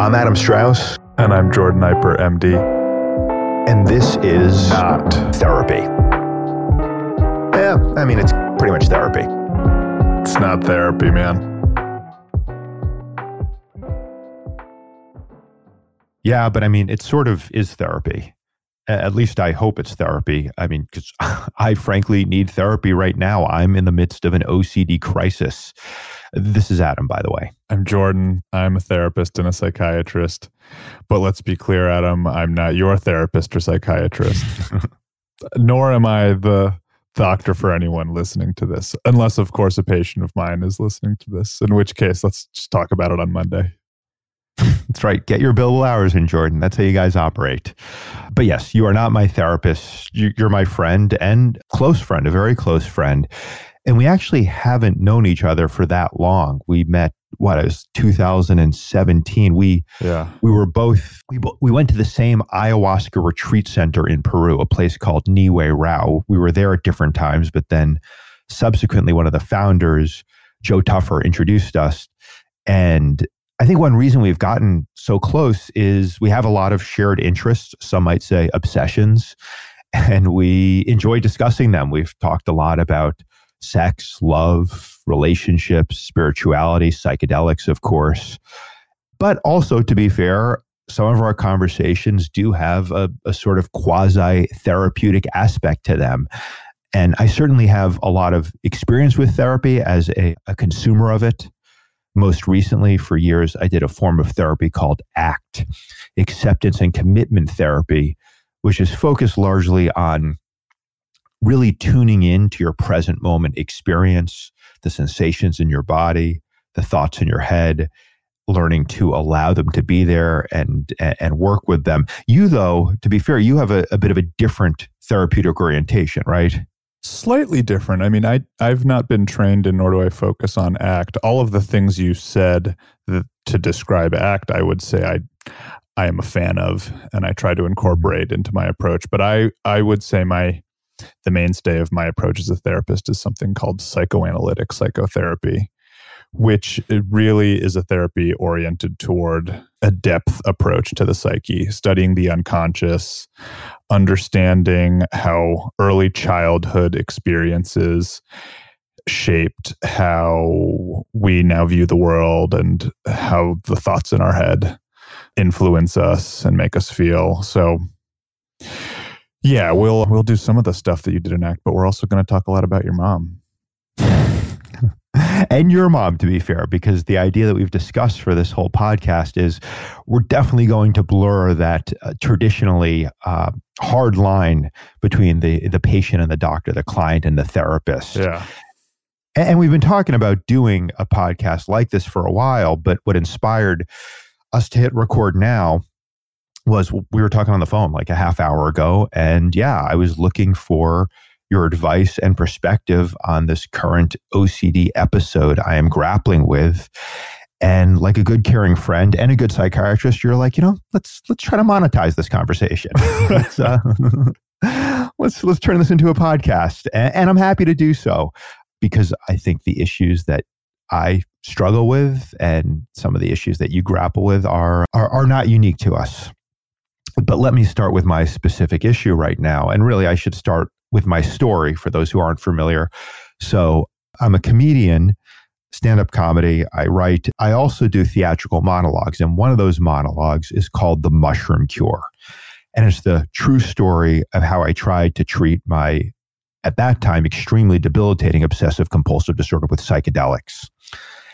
I'm Adam Strauss, And I'm Jordan Eiper, MD. and this is Not. therapy. Yeah, I mean, it's pretty much therapy. It's not therapy, man. Yeah, but I mean, it sort of is therapy. At least I hope it's therapy. I mean, because I frankly need therapy right now. I'm in the midst of an OCD crisis. This is Adam, by the way. I'm Jordan. I'm a therapist and a psychiatrist. But let's be clear, Adam, I'm not your therapist or psychiatrist. Nor am I the doctor for anyone listening to this, unless, of course, a patient of mine is listening to this, in which case, let's just talk about it on Monday. That's right. Get your billable hours in, Jordan. That's how you guys operate. But yes, you are not my therapist. You- You're my friend and close friend, a very close friend. And we actually haven't known each other for that long. We met, what, it was 2017. We Yeah. we were both we, we went to the same ayahuasca retreat center in Peru, a place called Nihue Rao. We were there at different times, but then subsequently one of the founders, Joe Tafur, introduced us. And I think one reason we've gotten so close is we have a lot of shared interests, some might say obsessions, and we enjoy discussing them. We've talked a lot about sex, love, relationships, spirituality, psychedelics, of course. But also, to be fair, some of our conversations do have a, a sort of quasi therapeutic aspect to them. And I certainly have a lot of experience with therapy as a, a consumer of it. Most recently, for years, I did a form of therapy called ACT, acceptance and commitment therapy, which is focused largely on really tuning in to your present moment experience, the sensations in your body, the thoughts in your head, learning to allow them to be there and and work with them. You though, to be fair, you have a, a bit of a different therapeutic orientation, right? Slightly different. I mean, I I've not been trained in nor do I focus on ACT. All of the things you said that, to describe ACT, I would say I I am a fan of and I try to incorporate into my approach. But I I would say my the mainstay of my approach as a therapist is something called psychoanalytic psychotherapy, which really is a therapy oriented toward a depth approach to the psyche, studying the unconscious, understanding how early childhood experiences shaped how we now view the world and how the thoughts in our head influence us and make us feel. So yeah, we'll we'll do some of the stuff that you did in ACT, but we're also going to talk a lot about your mom. and your mom, to be fair, because the idea that we've discussed for this whole podcast is we're definitely going to blur that uh, traditionally uh, hard line between the the patient and the doctor, the client and the therapist. Yeah. And and we've been talking about doing a podcast like this for a while, but what inspired us to hit record now was we were talking on the phone like a half hour ago. And yeah, I was looking for your advice and perspective on this current OCD episode I am grappling with. And like a good caring friend and a good psychiatrist, you're like, you know, let's let's try to monetize this conversation. let's, uh, let's let's turn this into a podcast, and, and I'm happy to do so because I think the issues that I struggle with and some of the issues that you grapple with are, are, are not unique to us. But let me start with my specific issue right now. And really, I should start with my story for those who aren't familiar. So, I'm a comedian, stand up comedy. I write. I also do theatrical monologues. And one of those monologues is called The Mushroom Cure. And it's the true story of how I tried to treat my at that time extremely debilitating obsessive compulsive disorder with psychedelics.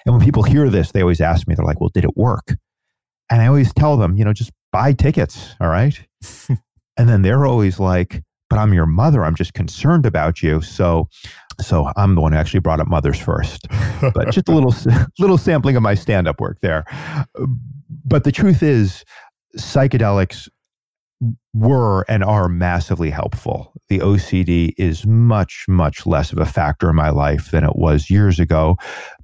And when people hear this, they always ask me, they're like, well, did it work? And I always tell them, you know, just buy tickets. All right. and then they're always like, but I'm your mother. I'm just concerned about you. So, so I'm the one who actually brought up mothers first. But just a little, little sampling of my stand up work there. But the truth is, psychedelics were and are massively helpful. The OCD is much, much less of a factor in my life than it was years ago,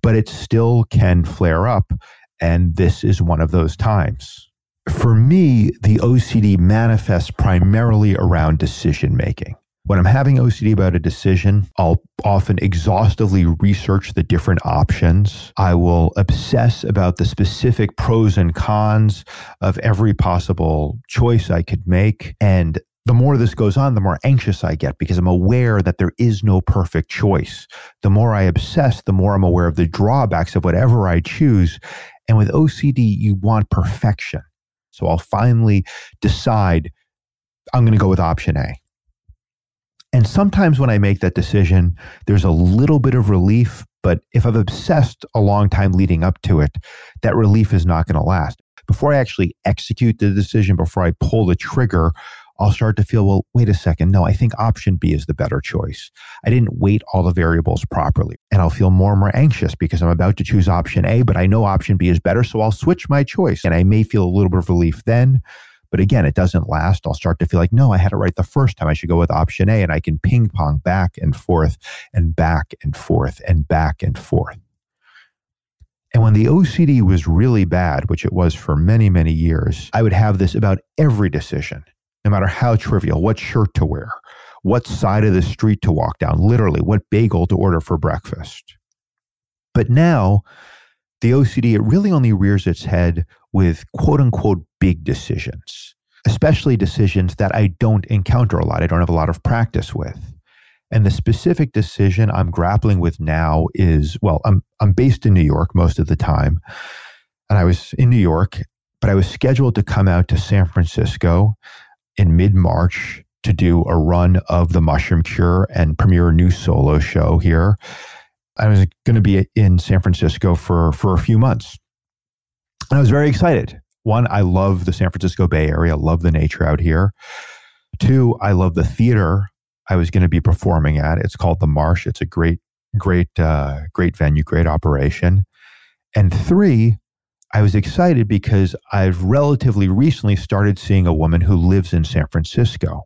but it still can flare up. And this is one of those times. For me, the OCD manifests primarily around decision making. When I'm having OCD about a decision, I'll often exhaustively research the different options. I will obsess about the specific pros and cons of every possible choice I could make. And the more this goes on, the more anxious I get because I'm aware that there is no perfect choice. The more I obsess, the more I'm aware of the drawbacks of whatever I choose. And with OCD, you want perfection. So I'll finally decide I'm going to go with option A. And sometimes when I make that decision, there's a little bit of relief. But if I've obsessed a long time leading up to it, that relief is not going to last. Before I actually execute the decision, before I pull the trigger, I'll start to feel, well, wait a second. No, I think option B is the better choice. I didn't weight all the variables properly. And I'll feel more and more anxious because I'm about to choose option A, but I know option B is better. So I'll switch my choice. And I may feel a little bit of relief then. But again, it doesn't last. I'll start to feel like, no, I had it right the first time. I should go with option A. And I can ping pong back and forth and back and forth and back and forth. And when the OCD was really bad, which it was for many, many years, I would have this about every decision, no matter how trivial, what shirt to wear, what side of the street to walk down, literally, what bagel to order for breakfast. But now, the OCD, it really only rears its head with quote unquote big decisions, especially decisions that I don't encounter a lot. I don't have a lot of practice with. And the specific decision I'm grappling with now is well, I'm, I'm based in New York most of the time. And I was in New York, but I was scheduled to come out to San Francisco in mid March to do a run of the Mushroom Cure and premiere a new solo show here. I was going to be in San Francisco for, for a few months. And I was very excited. One, I love the San Francisco Bay Area, love the nature out here. Two, I love the theater I was going to be performing at. It's called The Marsh. It's a great, great, uh, great venue, great operation. And three, I was excited because I've relatively recently started seeing a woman who lives in San Francisco.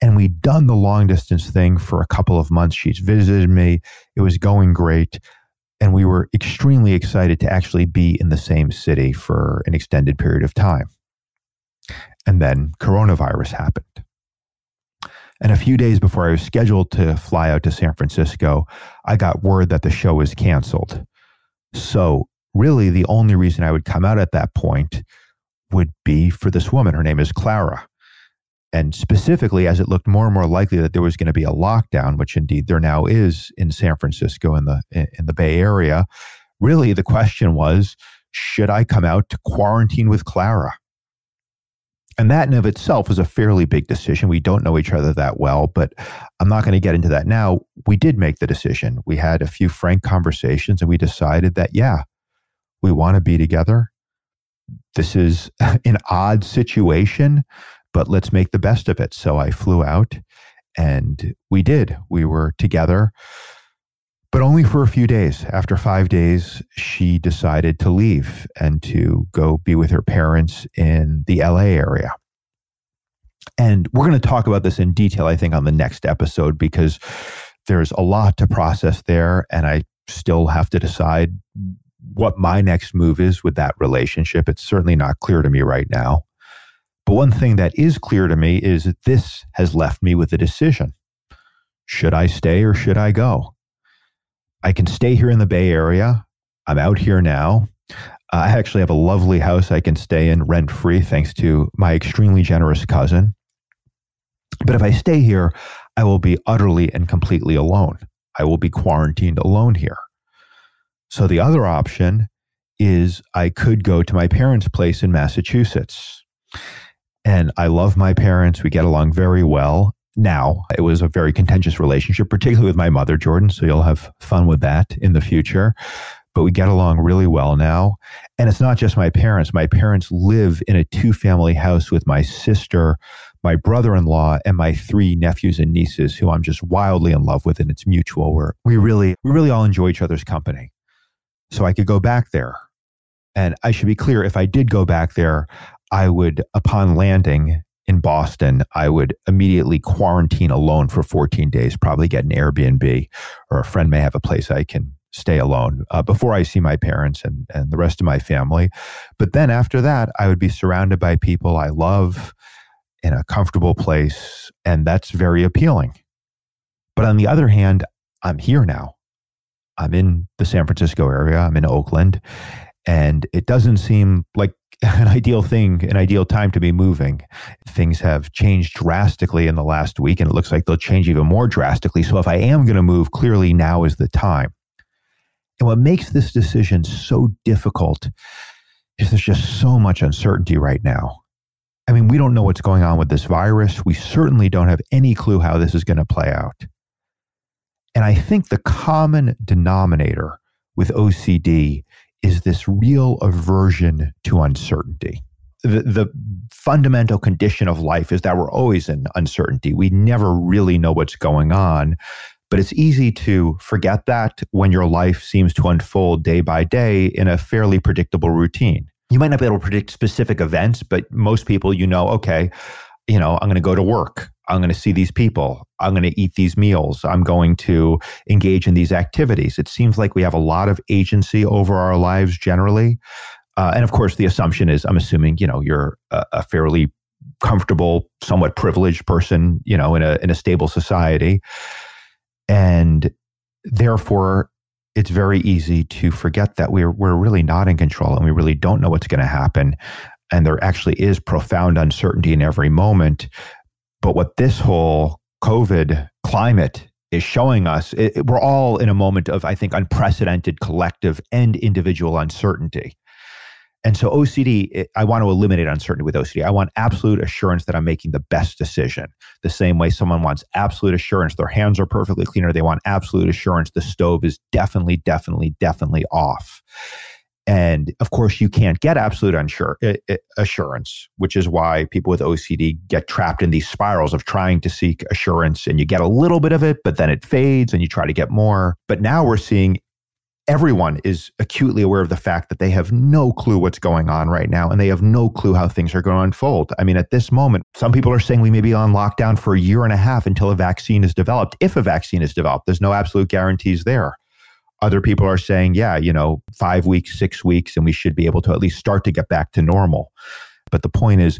And we'd done the long distance thing for a couple of months. She's visited me. It was going great and we were extremely excited to actually be in the same city for an extended period of time. And then coronavirus happened. And a few days before I was scheduled to fly out to San Francisco, I got word that the show was canceled. So, really, the only reason I would come out at that point would be for this woman. Her name is Clara. And specifically, as it looked more and more likely that there was going to be a lockdown, which indeed there now is in San Francisco in the in the Bay Area, really the question was, should I come out to quarantine with Clara? And that in of itself was a fairly big decision. We don't know each other that well, but I'm not going to get into that now. We did make the decision. We had a few frank conversations and we decided that, yeah, we want to be together. This is an odd situation, but let's make the best of it. So I flew out and we did. We were together, but only for a few days. After five days, she decided to leave and to go be with her parents in the LA area. And we're going to talk about this in detail, I think, on the next episode because there's a lot to process there. And I still have to decide what my next move is with that relationship. It's certainly not clear to me right now. But one thing that is clear to me is that this has left me with a decision. Should I stay or should I go? I can stay here in the Bay Area. I'm out here now. I actually have a lovely house I can stay in rent free thanks to my extremely generous cousin. But if I stay here, I will be utterly and completely alone. I will be quarantined alone here. So the other option is I could go to my parents' place in Massachusetts. And I love my parents. We get along very well. Now, it was a very contentious relationship, particularly with my mother, Jordan. So you'll have fun with that in the future. But we get along really well now. And it's not just my parents. My parents live in a two family house with my sister, my brother in law, and my three nephews and nieces who I'm just wildly in love with. And it's mutual. We're, we really, we really all enjoy each other's company. So I could go back there. And I should be clear if I did go back there, I would, upon landing in Boston, I would immediately quarantine alone for 14 days, probably get an Airbnb, or a friend may have a place I can stay alone uh, before I see my parents and, and the rest of my family. But then after that, I would be surrounded by people I love. in a comfortable place. And that's very appealing. But on the other hand, I'm here now. I'm in the San Francisco area, I'm in Oakland, and it doesn't seem like an ideal thing, an ideal time to be moving. Things have changed drastically in the last week, and it looks like they'll change even more drastically. So, if I am going to move, clearly now is the time. And what makes this decision so difficult is there's just so much uncertainty right now. I mean, we don't know what's going on with this virus. We certainly don't have any clue how this is going to play out. And I think the common denominator with OCD is this real aversion to uncertainty. The, the, fundamental condition of life is that we're always in uncertainty. We never really know what's going on. But it's easy to forget that when your life seems to unfold day by day in a fairly predictable routine. You might not be able to predict specific events, but most people, you know, okay, you know, I'm going to go to work. I'm going to see these people. I'm going to eat these meals. I'm going to engage in these activities. It seems like we have a lot of agency over our lives generally. Uh, and of course, the assumption is I'm assuming, you know, you're a, a fairly comfortable, somewhat privileged person, you know, in a, in a stable society. And therefore, it's very easy to forget that we're, we're really not in control and we really don't know what's going to happen. And there actually is profound uncertainty in every moment. But what this whole COVID climate is showing us, it, we're all in a moment of, I think, unprecedented collective and individual uncertainty. And so, OCD, it, I want to eliminate uncertainty with OCD. I want absolute assurance that I'm making the best decision. The same way someone wants absolute assurance their hands are perfectly clean, or they want absolute assurance the stove is definitely, definitely, definitely off. And of course, you can't get absolute unsure, uh, uh, assurance, which is why people with OCD get trapped in these spirals of trying to seek assurance. And you get a little bit of it, but then it fades and you try to get more. But now we're seeing everyone is acutely aware of the fact that they have no clue what's going on right now and they have no clue how things are going to unfold. I mean, at this moment, some people are saying we may be on lockdown for a year and a half until a vaccine is developed. If a vaccine is developed, there's no absolute guarantees there. Other people are saying, yeah, you know, five weeks, six weeks, and we should be able to at least start to get back to normal. But the point is,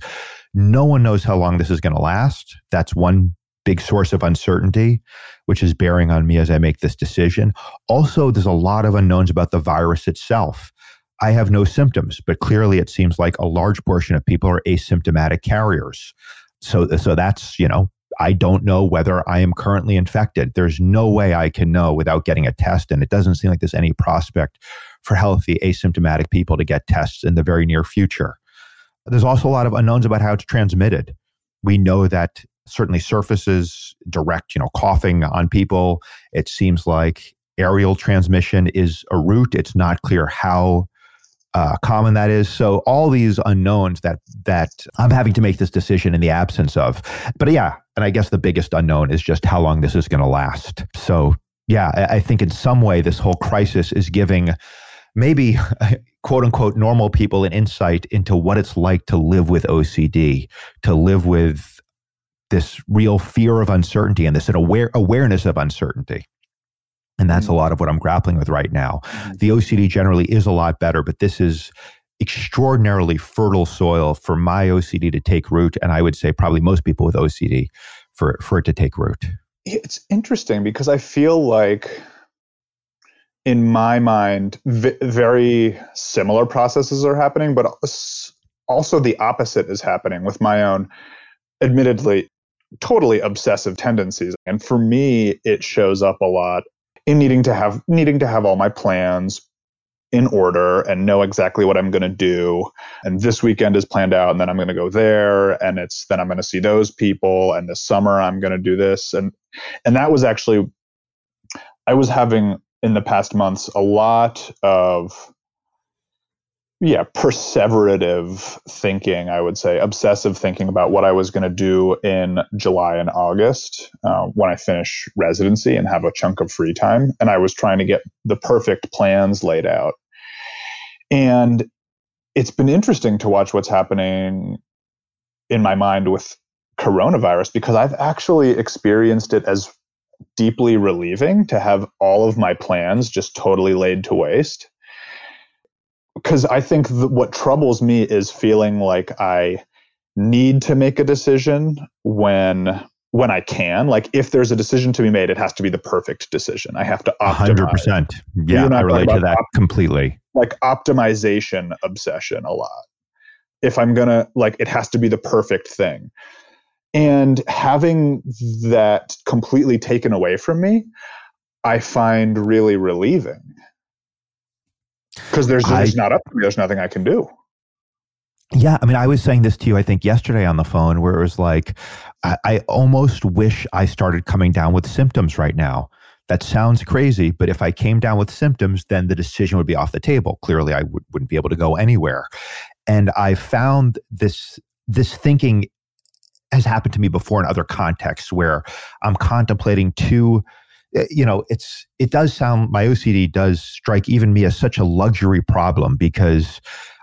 no one knows how long this is going to last. That's one big source of uncertainty, which is bearing on me as I make this decision. Also, there's a lot of unknowns about the virus itself. I have no symptoms, but clearly it seems like a large portion of people are asymptomatic carriers. So, so that's, you know, I don't know whether I am currently infected. There's no way I can know without getting a test. And it doesn't seem like there's any prospect for healthy asymptomatic people to get tests in the very near future. There's also a lot of unknowns about how it's transmitted. We know that certainly surfaces direct, you know, coughing on people. It seems like aerial transmission is a route. It's not clear how uh, common that is. So all these unknowns that that I'm having to make this decision in the absence of. But yeah, and I guess the biggest unknown is just how long this is going to last. So yeah, I, I think in some way this whole crisis is giving maybe quote unquote normal people an insight into what it's like to live with OCD, to live with this real fear of uncertainty and this an aware awareness of uncertainty. And that's mm-hmm. a lot of what I'm grappling with right now. Mm-hmm. The OCD generally is a lot better, but this is extraordinarily fertile soil for my OCD to take root. And I would say probably most people with OCD for, for it to take root. It's interesting because I feel like in my mind, v- very similar processes are happening, but also the opposite is happening with my own, admittedly, totally obsessive tendencies. And for me, it shows up a lot in needing to have needing to have all my plans in order and know exactly what I'm going to do. And this weekend is planned out, and then I'm going to go there, and it's then I'm going to see those people, and this summer I'm going to do this, and and that was actually I was having in the past months a lot of yeah, perseverative thinking, I would say, obsessive thinking about what I was going to do in July and August uh, when I finish residency and have a chunk of free time. And I was trying to get the perfect plans laid out. And it's been interesting to watch what's happening in my mind with coronavirus because I've actually experienced it as deeply relieving to have all of my plans just totally laid to waste because I think what troubles me is feeling like I need to make a decision when when I can. Like if there's a decision to be made, it has to be the perfect decision. I have to 100%. Yeah, I relate to that completely. Like optimization obsession a lot. If I'm gonna like, it has to be the perfect thing. And having that completely taken away from me, I find really relieving. Because there's I- it's not up to me. There's nothing I can do. Yeah, I mean, I was saying this to you, I think, yesterday on the phone, where it was like, I, I almost wish I started coming down with symptoms right now. That sounds crazy, but if I came down with symptoms, then the decision would be off the table. Clearly, I would, wouldn't be able to go anywhere. And I found this this thinking has happened to me before in other contexts where I'm contemplating two. Eh, You know, it's it does sound my OCD does strike even me as such a luxury problem because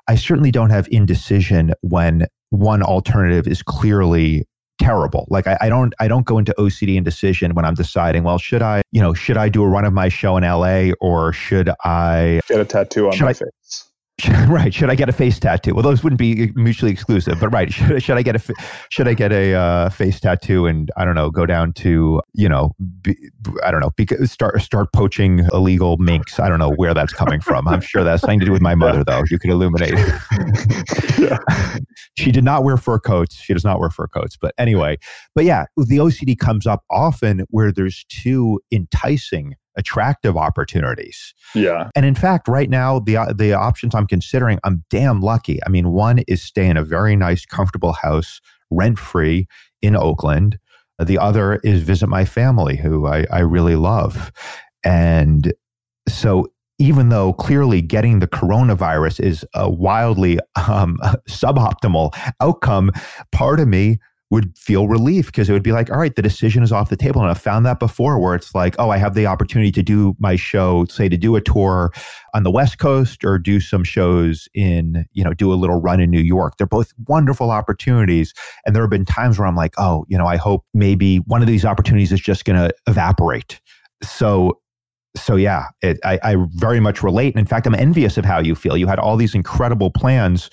I certainly don't have indecision when one alternative is clearly terrible. Like I, I don't I don't go into OCD indecision when I'm deciding, well, should I, you know, should I do a run of my show in LA or should I Get a tattoo on my I- face. right, should I get a face tattoo? Well, those wouldn't be mutually exclusive, but right, should, should I get a should I get a uh, face tattoo and I don't know, go down to, you know, be, I don't know, because start start poaching illegal minks. I don't know where that's coming from. I'm sure that's something to do with my mother though. You could illuminate. yeah. she did not wear fur coats. She does not wear fur coats. But anyway, but yeah, the OCD comes up often where there's two enticing, attractive opportunities. Yeah. And in fact, right now, the the options I'm considering, I'm damn lucky. I mean, one is stay in a very nice, comfortable house, rent free in Oakland. The other is visit my family, who I, I really love. And so, even though clearly getting the coronavirus is a wildly um, suboptimal outcome, part of me would feel relief because it would be like, all right, the decision is off the table. And I've found that before where it's like, oh, I have the opportunity to do my show, say to do a tour on the West Coast or do some shows in, you know, do a little run in New York. They're both wonderful opportunities. And there have been times where I'm like, oh, you know, I hope maybe one of these opportunities is just going to evaporate. So, so yeah, it, I, I very much relate. And in fact, I'm envious of how you feel. You had all these incredible plans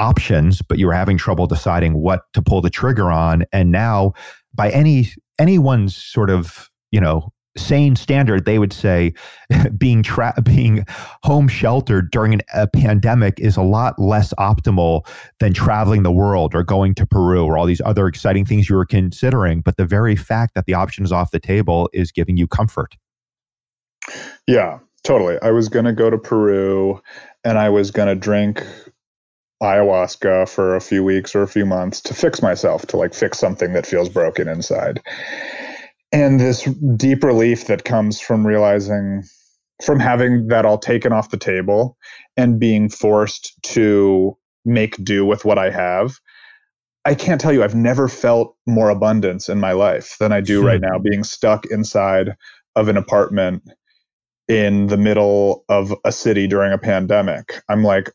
options, but you were having trouble deciding what to pull the trigger on. And now, by any anyone's sort of you know sane standard, they would say being tra- being home sheltered during an, a pandemic is a lot less optimal than traveling the world or going to Peru or all these other exciting things you were considering. But the very fact that the option is off the table is giving you comfort. Yeah, totally. I was going to go to Peru and I was going to drink ayahuasca for a few weeks or a few months to fix myself, to like fix something that feels broken inside. And this deep relief that comes from realizing, from having that all taken off the table and being forced to make do with what I have. I can't tell you, I've never felt more abundance in my life than I do hmm. right now, being stuck inside of an apartment in the middle of a city during a pandemic. I'm like,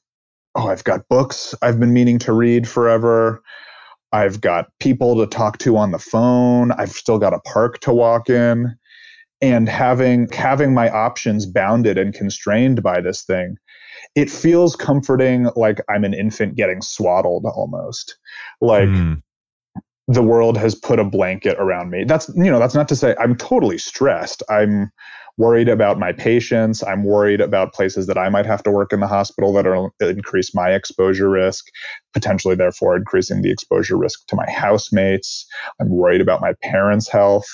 oh, I've got books I've been meaning to read forever. I've got people to talk to on the phone. I've still got a park to walk in. And having having my options bounded and constrained by this thing, it feels comforting like I'm an infant getting swaddled almost. Like Hmm. the world has put a blanket around me. That's you know, that's not to say I'm totally stressed. I'm worried about my patients. I'm worried about places that I might have to work in the hospital that are increase my exposure risk, potentially therefore increasing the exposure risk to my housemates. I'm worried about my parents' health.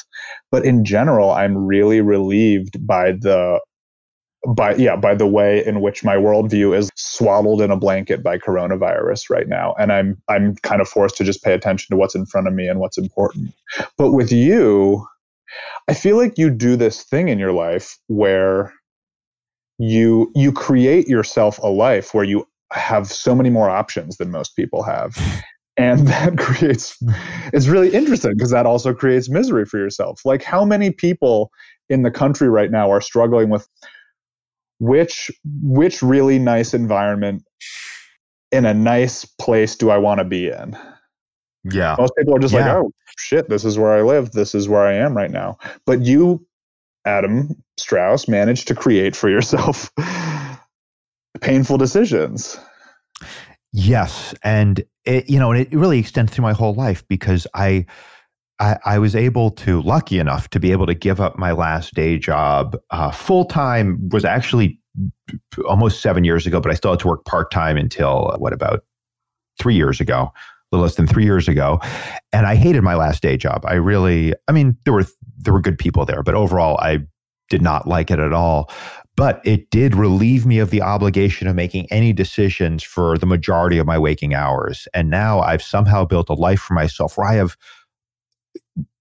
But in general, I'm really relieved by the by yeah by the way in which my worldview is swaddled in a blanket by coronavirus right now and i'm i'm kind of forced to just pay attention to what's in front of me and what's important but with you i feel like you do this thing in your life where you you create yourself a life where you have so many more options than most people have and that creates it's really interesting because that also creates misery for yourself like how many people in the country right now are struggling with which which really nice environment in a nice place do I want to be in? Yeah. Most people are just like, oh shit, this is where I live. This is where I am right now. But you, Adam Strauss, managed to create for yourself painful decisions. Yes, and it, you know, and it really extends through my whole life because I, I, I was able to, lucky enough, to be able to give up my last day job uh, full time. Was actually almost seven years ago, but I still had to work part time until what about three years ago, little less than three years ago, and I hated my last day job. I really, I mean, there were there were good people there, but overall, I did not like it at all but it did relieve me of the obligation of making any decisions for the majority of my waking hours. And now I've somehow built a life for myself where I have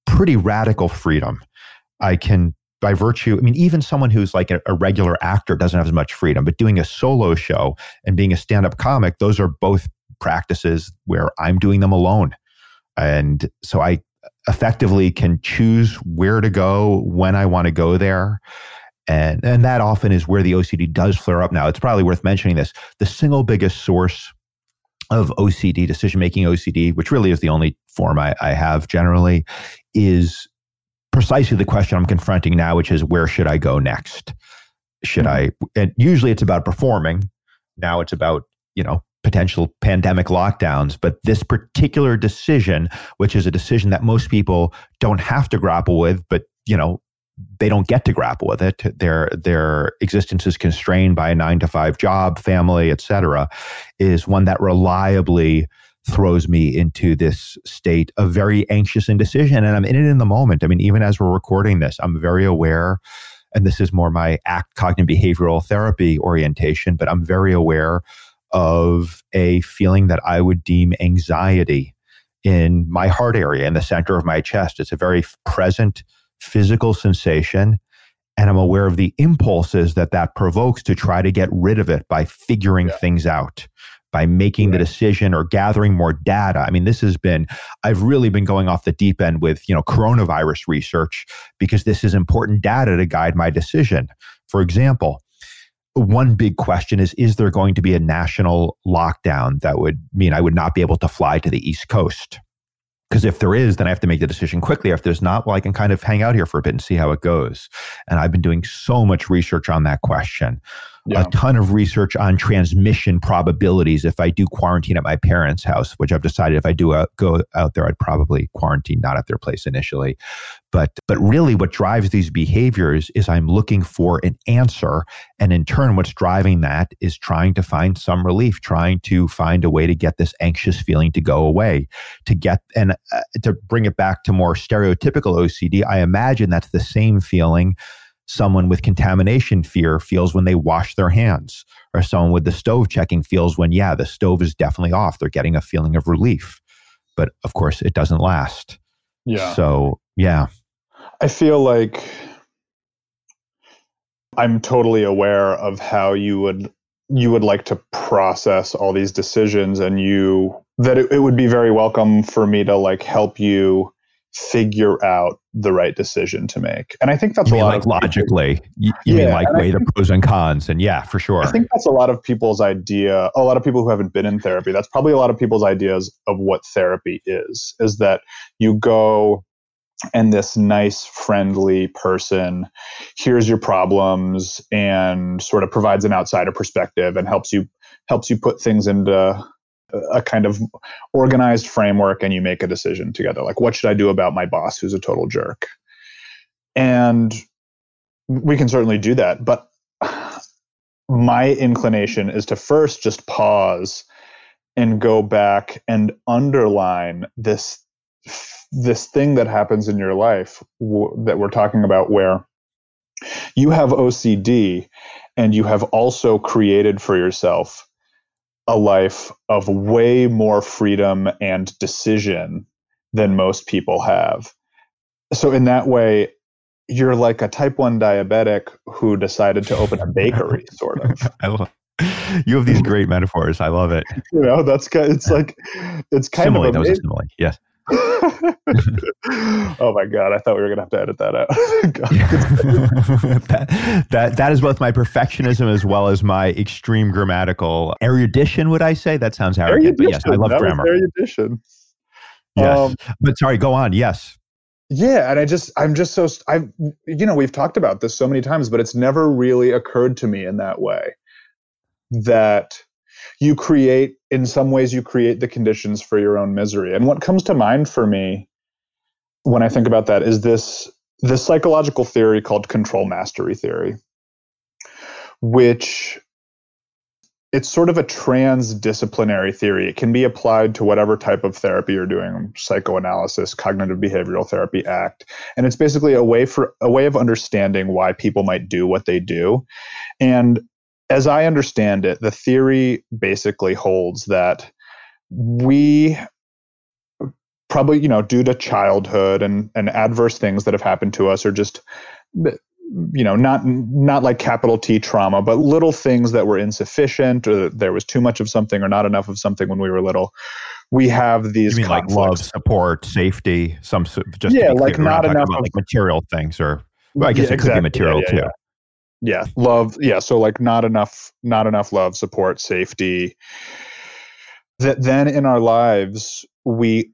pretty radical freedom. I can, by virtue, I mean, even someone who's like a, a regular actor doesn't have as much freedom, but doing a solo show and being a stand up comic, those are both practices where I'm doing them alone. And so I effectively can choose where to go when I want to go there. And, and that often is where the OCD does flare up now. It's probably worth mentioning this. The single biggest source of OCD, decision making OCD, which really is the only form I, I have generally, is precisely the question I'm confronting now, which is where should I go next? Should mm-hmm. I? And usually it's about performing. Now it's about, you know, potential pandemic lockdowns. But this particular decision, which is a decision that most people don't have to grapple with, but, you know, they don't get to grapple with it. Their their existence is constrained by a nine to five job, family, etc. Is one that reliably throws me into this state of very anxious indecision, and I'm in it in the moment. I mean, even as we're recording this, I'm very aware, and this is more my ACT cognitive behavioral therapy orientation, but I'm very aware of a feeling that I would deem anxiety in my heart area, in the center of my chest. It's a very present physical sensation and I'm aware of the impulses that that provokes to try to get rid of it by figuring yeah. things out, by making right. the decision or gathering more data. I mean, this has been, I've really been going off the deep end with, you know, coronavirus research because this is important data to guide my decision. For example, one big question is Is there going to be a national lockdown that would mean I would not be able to fly to the East Coast? Because if there is, then I have to make the decision quickly. If there's not, well, I can kind of hang out here for a bit and see how it goes. And I've been doing so much research on that question yeah. a ton of research on transmission probabilities if I do quarantine at my parents' house, which I've decided if I do uh, go out there, I'd probably quarantine not at their place initially. But but really, what drives these behaviors is I'm looking for an answer, and in turn, what's driving that is trying to find some relief, trying to find a way to get this anxious feeling to go away, to get and uh, to bring it back to more stereotypical OCD. I imagine that's the same feeling someone with contamination fear feels when they wash their hands, or someone with the stove checking feels when, yeah, the stove is definitely off. They're getting a feeling of relief. But of course, it doesn't last. Yeah. So, yeah. I feel like I'm totally aware of how you would you would like to process all these decisions and you that it, it would be very welcome for me to like help you figure out the right decision to make. And I think that's you a lot like of logically. You, you yeah, mean like weigh the pros and cons and yeah, for sure. I think that's a lot of people's idea, a lot of people who haven't been in therapy, that's probably a lot of people's ideas of what therapy is, is that you go and this nice friendly person hears your problems and sort of provides an outsider perspective and helps you helps you put things into a kind of organized framework and you make a decision together. Like what should i do about my boss who's a total jerk? And we can certainly do that but my inclination is to first just pause and go back and underline this this thing that happens in your life w- that we're talking about where you have OCD and you have also created for yourself a life of way more freedom and decision than most people have. So, in that way, you're like a type 1 diabetic who decided to open a bakery, sort of. I love, you have these great metaphors. I love it. You know, that's kind. It's like it's kind simile, of amazing. That was a simile. Yes. oh my god! I thought we were gonna have to edit that out. that, that that is both my perfectionism as well as my extreme grammatical erudition. Would I say that sounds arrogant? But yes, I love grammar. erudition. Yes, um, but sorry. Go on. Yes. Yeah, and I just I'm just so I you know we've talked about this so many times, but it's never really occurred to me in that way that you create in some ways you create the conditions for your own misery and what comes to mind for me when i think about that is this this psychological theory called control mastery theory which it's sort of a transdisciplinary theory. It can be applied to whatever type of therapy you're doing, psychoanalysis, cognitive behavioral therapy, ACT. And it's basically a way for a way of understanding why people might do what they do. And as I understand it, the theory basically holds that we probably, you know, due to childhood and, and adverse things that have happened to us or just you know not not like capital T trauma, but little things that were insufficient or there was too much of something or not enough of something when we were little. We have these you mean like love, support, safety, some just yeah, like not enough of, like material things or well, I guess yeah, it could be material yeah, yeah, too. Yeah. love. Yeah, so like not enough, not enough love, support, safety. That then in our lives we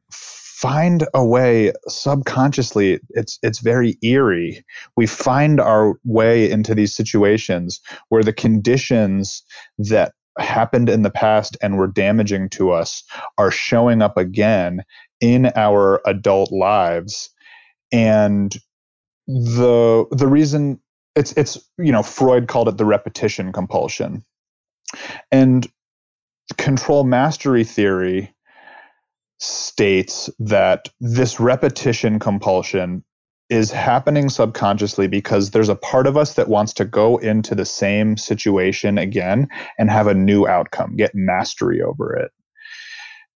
find a way subconsciously it's it's very eerie we find our way into these situations where the conditions that happened in the past and were damaging to us are showing up again in our adult lives and the the reason it's it's you know freud called it the repetition compulsion and control mastery theory states that this repetition compulsion is happening subconsciously because there's a part of us that wants to go into the same situation again and have a new outcome, get mastery over it.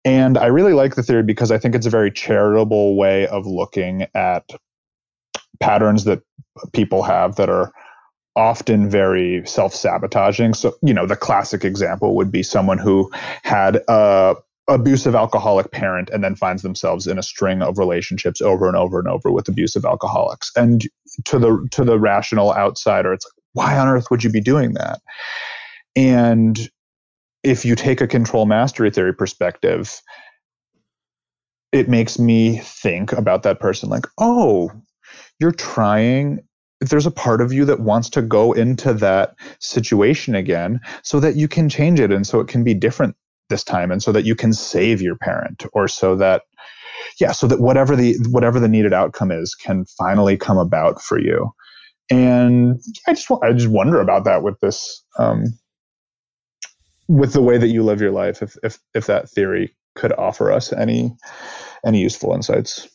And I really like the theory because I think it's a very charitable way of looking at patterns that people have that are often very self-sabotaging. So you know the classic example would be someone who had a abusive alcoholic parent and then finds themselves in a string of relationships over and over and over with abusive alcoholics. And to the to the rational outsider it's like why on earth would you be doing that? And if you take a control mastery theory perspective it makes me think about that person like oh you're trying there's a part of you that wants to go into that situation again so that you can change it and so it can be different this time and so that you can save your parent or so that yeah so that whatever the whatever the needed outcome is can finally come about for you. And i just i just wonder about that with this um with the way that you live your life if if if that theory could offer us any any useful insights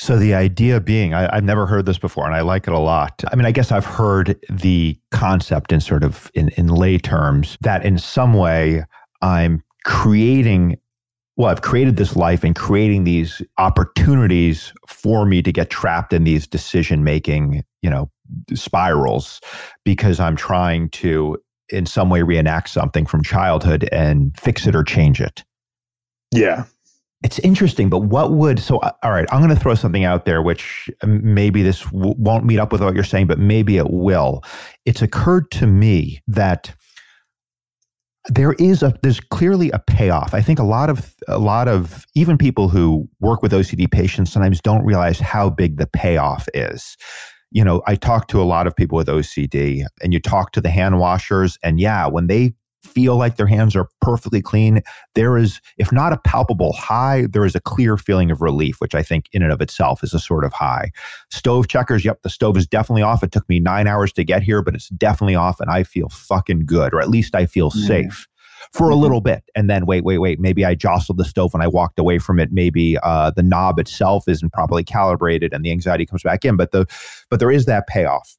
so the idea being, I, have never heard this before, and I like it a lot. I mean, I guess I've heard the concept in sort of in, in lay terms that in some way I'm creating well, I've created this life and creating these opportunities for me to get trapped in these decision making, you know, spirals because I'm trying to in some way reenact something from childhood and fix it or change it. Yeah. It's interesting, but what would so? Uh, all right, I'm going to throw something out there, which um, maybe this w- won't meet up with what you're saying, but maybe it will. It's occurred to me that there is a there's clearly a payoff. I think a lot of a lot of even people who work with OCD patients sometimes don't realize how big the payoff is. You know, I talk to a lot of people with OCD and you talk to the hand washers and yeah, when they feel like their hands are perfectly clean, there is, if not a palpable high, there is a clear feeling of relief, which I think in and of itself is a sort of high. Stove checkers, yep, the stove is definitely off. It took me nine hours to get here, but it's definitely off and I feel fucking good, or at least I feel mm. safe for a mm-hmm. little bit and then wait wait wait maybe i jostled the stove when i walked away from it maybe uh, the knob itself isn't properly calibrated and the anxiety comes back in but the but there is that payoff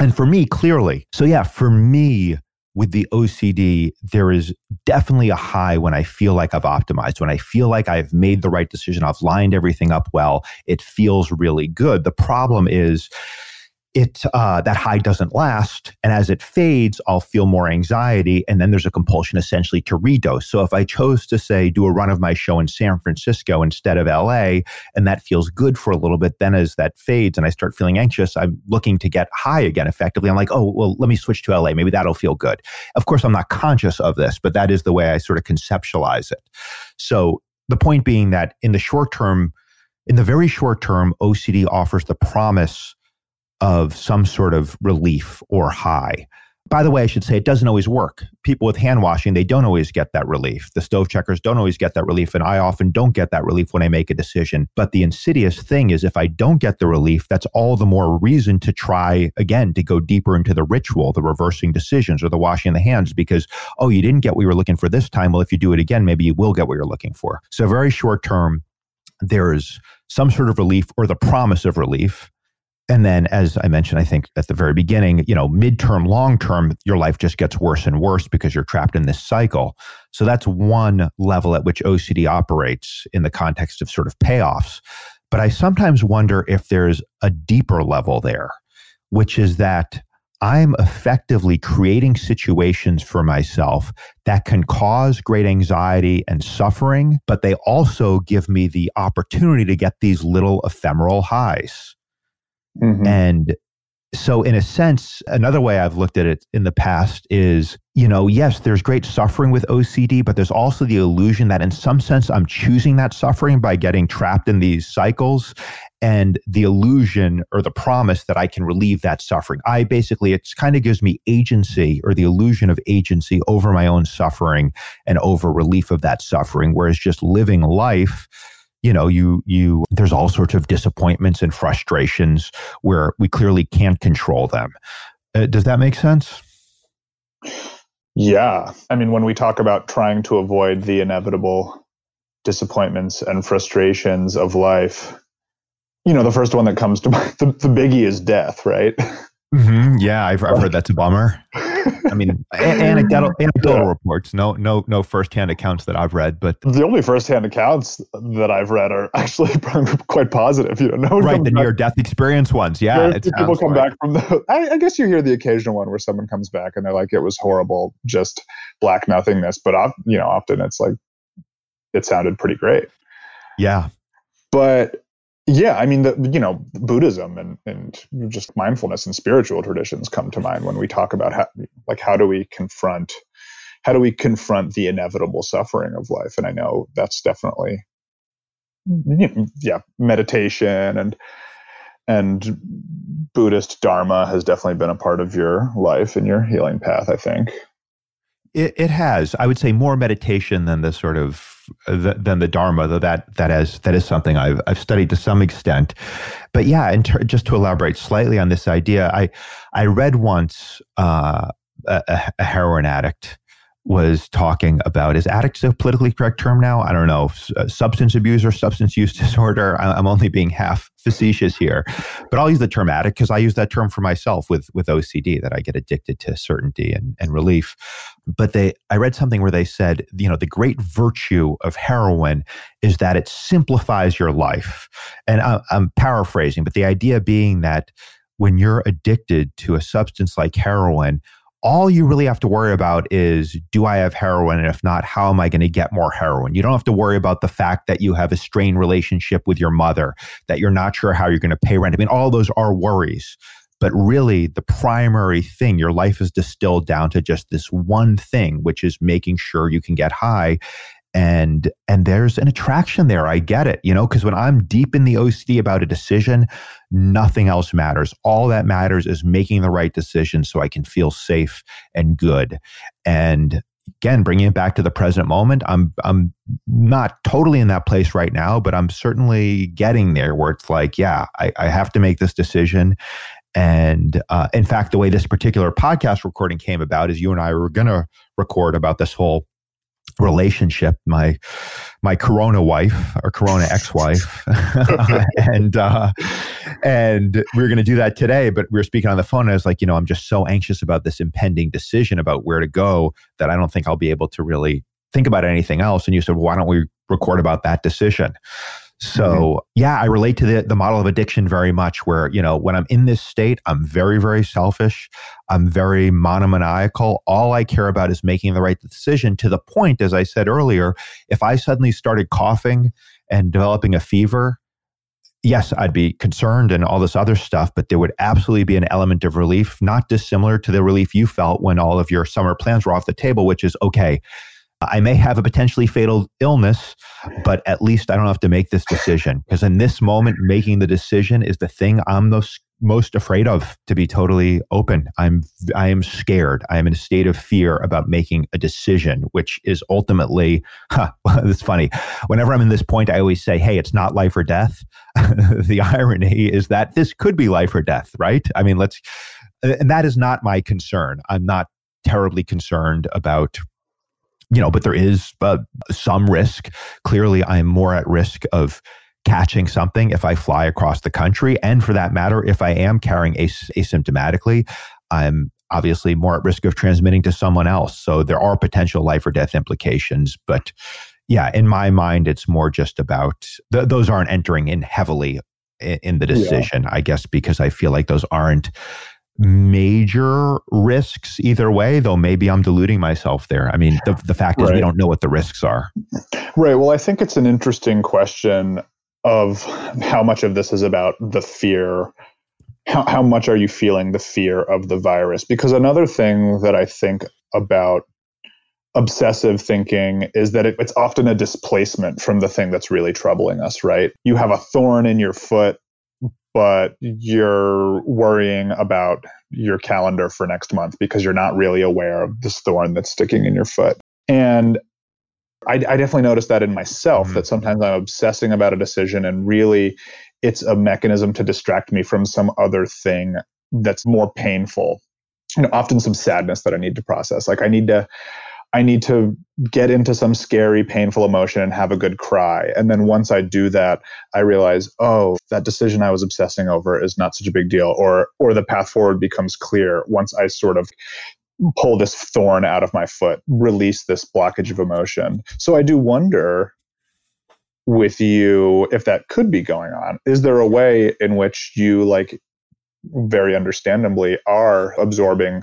and for me clearly so yeah for me with the OCD, there is definitely a high when I feel like I've optimized, when I feel like I've made the right decision, I've lined everything up well. It feels really good. The problem is, it uh, that high doesn't last and as it fades i'll feel more anxiety and then there's a compulsion essentially to redose. So if i chose to say do a run of my show in san francisco instead of la and that feels good for a little bit then as that fades and i start feeling anxious i'm looking to get high again effectively. I'm like oh well let me switch to la maybe that'll feel good. Of course i'm not conscious of this but that is the way i sort of conceptualize it. So the point being that in the short term in the very short term ocd offers the promise of some sort of relief or high. By the way, I should say it doesn't always work. People with hand washing, they don't always get that relief. The stove checkers don't always get that relief. And I often don't get that relief when I make a decision. But the insidious thing is, if I don't get the relief, that's all the more reason to try again to go deeper into the ritual, the reversing decisions or the washing the hands, because, oh, you didn't get what you were looking for this time. Well, if you do it again, maybe you will get what you're looking for. So, very short term, there's some sort of relief or the promise of relief and then, as I mentioned, I think at the very beginning, you know, midterm, long term, your life just gets worse and worse because you're trapped in this cycle. So that's one level at which OCD operates in the context of sort of payoffs. But I sometimes wonder if there's a deeper level there, which is that I'm effectively creating situations for myself that can cause great anxiety and suffering, but they also give me the opportunity to get these little ephemeral highs. Mm-hmm. And so, in a sense, another way I've looked at it in the past is, you know, yes, there's great suffering with OCD, but there's also the illusion that in some sense I'm choosing that suffering by getting trapped in these cycles and the illusion or the promise that I can relieve that suffering. I basically, it kind of gives me agency or the illusion of agency over my own suffering and over relief of that suffering. Whereas just living life, you know you you there's all sorts of disappointments and frustrations where we clearly can't control them. Uh, does that make sense? Yeah. I mean when we talk about trying to avoid the inevitable disappointments and frustrations of life you know the first one that comes to mind the, the biggie is death right mm-hmm. yeah I've, I've heard that's a bummer I mean, anecdotal anecdotal yeah. reports, no no no firsthand accounts that I've read, but the only firsthand accounts that I've read are actually quite positive. You know, no right the near death experience ones. Yeah, people come like. back from the. I, I, guess you hear the occasional one where someone comes back and they're like, "It was horrible, just black nothingness," but you know, often it's like it sounded pretty great. Yeah, but yeah, I mean, the, you know, Buddhism and, and just mindfulness and spiritual traditions come to mind when we talk about how, like, how do we confront, how do we confront the inevitable suffering of life? And I know that's definitely, yeah, meditation and and Buddhist Dharma has definitely been a part of your life and your healing path. I think it, it has. I would say more meditation than the sort of than the Dharma, though that that is that is something I've I've studied to some extent. But yeah, and ter- just to elaborate slightly on this idea, I I read once uh, a, a heroin addict was talking about is addict a politically correct term now? I don't know. Uh, substance abuse or substance use disorder? I'm only being half facetious here. But i'll use the term addict because i use that term for myself with with ocd that i get addicted to certainty and, and relief. But they i read something where they said you know the great virtue of heroin is that it simplifies your life. And I, i'm paraphrasing but the idea being that when you're addicted to a substance like heroin all you really have to worry about is do I have heroin? And if not, how am I going to get more heroin? You don't have to worry about the fact that you have a strained relationship with your mother, that you're not sure how you're going to pay rent. I mean, all those are worries. But really, the primary thing, your life is distilled down to just this one thing, which is making sure you can get high and and there's an attraction there. I get it you know because when i'm deep in the ocd about a decision nothing else matters. All that matters is making the right decision so i can feel safe and good. And again bringing it back to the present moment i'm i'm not totally in that place right now but i'm certainly getting there where it's like yeah i, I have to make this decision. And uh, in fact the way this particular podcast recording came about is you and i were going to record about this whole relationship my my corona wife or corona ex-wife. And uh and we were going to do that today but we were speaking on the phone and i was like you know i'm just so anxious about this impending decision about where to go that i don't think i'll be able to really think about anything else. And you said well, why don't we record about that decision so mm-hmm. yeah, I relate to the the model of addiction very much. Where you know when I'm in this state, I'm very very selfish. I'm very monomaniacal. All I care about is making the right decision. To the point, as I said earlier, if I suddenly started coughing and developing a fever, yes, I'd be concerned and all this other stuff, but there would absolutely be an element of relief, not dissimilar to the relief you felt when all of your summer plans were off the table, which is okay. I may have a potentially fatal illness, but at least I don't have to make this decision because in this moment, making the decision is the thing I'm most most afraid of to be totally open. I'm i am scared. I am in a state of fear about making a decision which is ultimately huh, it's funny. Whenever i'm in this point i always say hey it's not life or death. The irony is that this could be life or death right? I mean let's and that is not my concern. I'm not terribly concerned about you know but there is uh, some risk clearly i'm more at risk of catching something if I fly across the country. And for that matter, if I am carrying as- asymptomatically, I'm obviously more at risk of transmitting to someone else. So there are potential life or death implications. But yeah, in my mind, it's more just about th- those aren't entering in heavily in, in the decision, yeah. I guess, because I feel like those aren't major risks either way, though maybe I'm deluding myself there. I mean, the, the fact is, right. we don't know what the risks are. Right. Well, I think it's an interesting question of how much of this is about the fear how, how much are you feeling the fear of the virus because another thing that i think about obsessive thinking is that it, it's often a displacement from the thing that's really troubling us right you have a thorn in your foot but you're worrying about your calendar for next month because you're not really aware of this thorn that's sticking in your foot and I, I definitely noticed that in myself mm-hmm. that sometimes I'm obsessing about a decision and really it's a mechanism to distract me from some other thing that's more painful. You know, often some sadness that I need to process. Like I need to I need to get into some scary, painful emotion and have a good cry. And then once I do that, I realize, oh, that decision I was obsessing over is not such a big deal, or or the path forward becomes clear once I sort of pull this thorn out of my foot, release this blockage of emotion. So I do wonder with you if that could be going on. Is there a way in which you, like, very understandably, are absorbing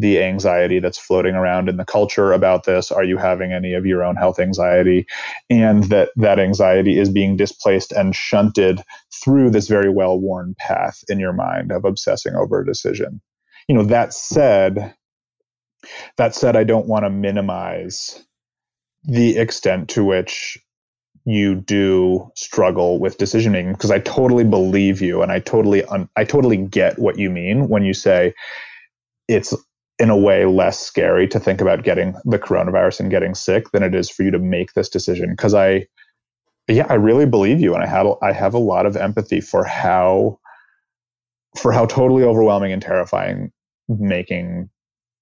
the anxiety that's floating around in the culture about this? Are you having any of your own health anxiety? And that that anxiety is being displaced and shunted through this very well worn path in your mind of obsessing over a decision. You know that said that said, I don't want to minimize the extent to which you do struggle with decision making because I totally believe you and I totally un- I totally get what you mean when you say it's in a way less scary to think about getting the coronavirus and getting sick than it is for you to make this decision because I yeah I really believe you and I have I have a lot of empathy for how for how totally overwhelming and terrifying making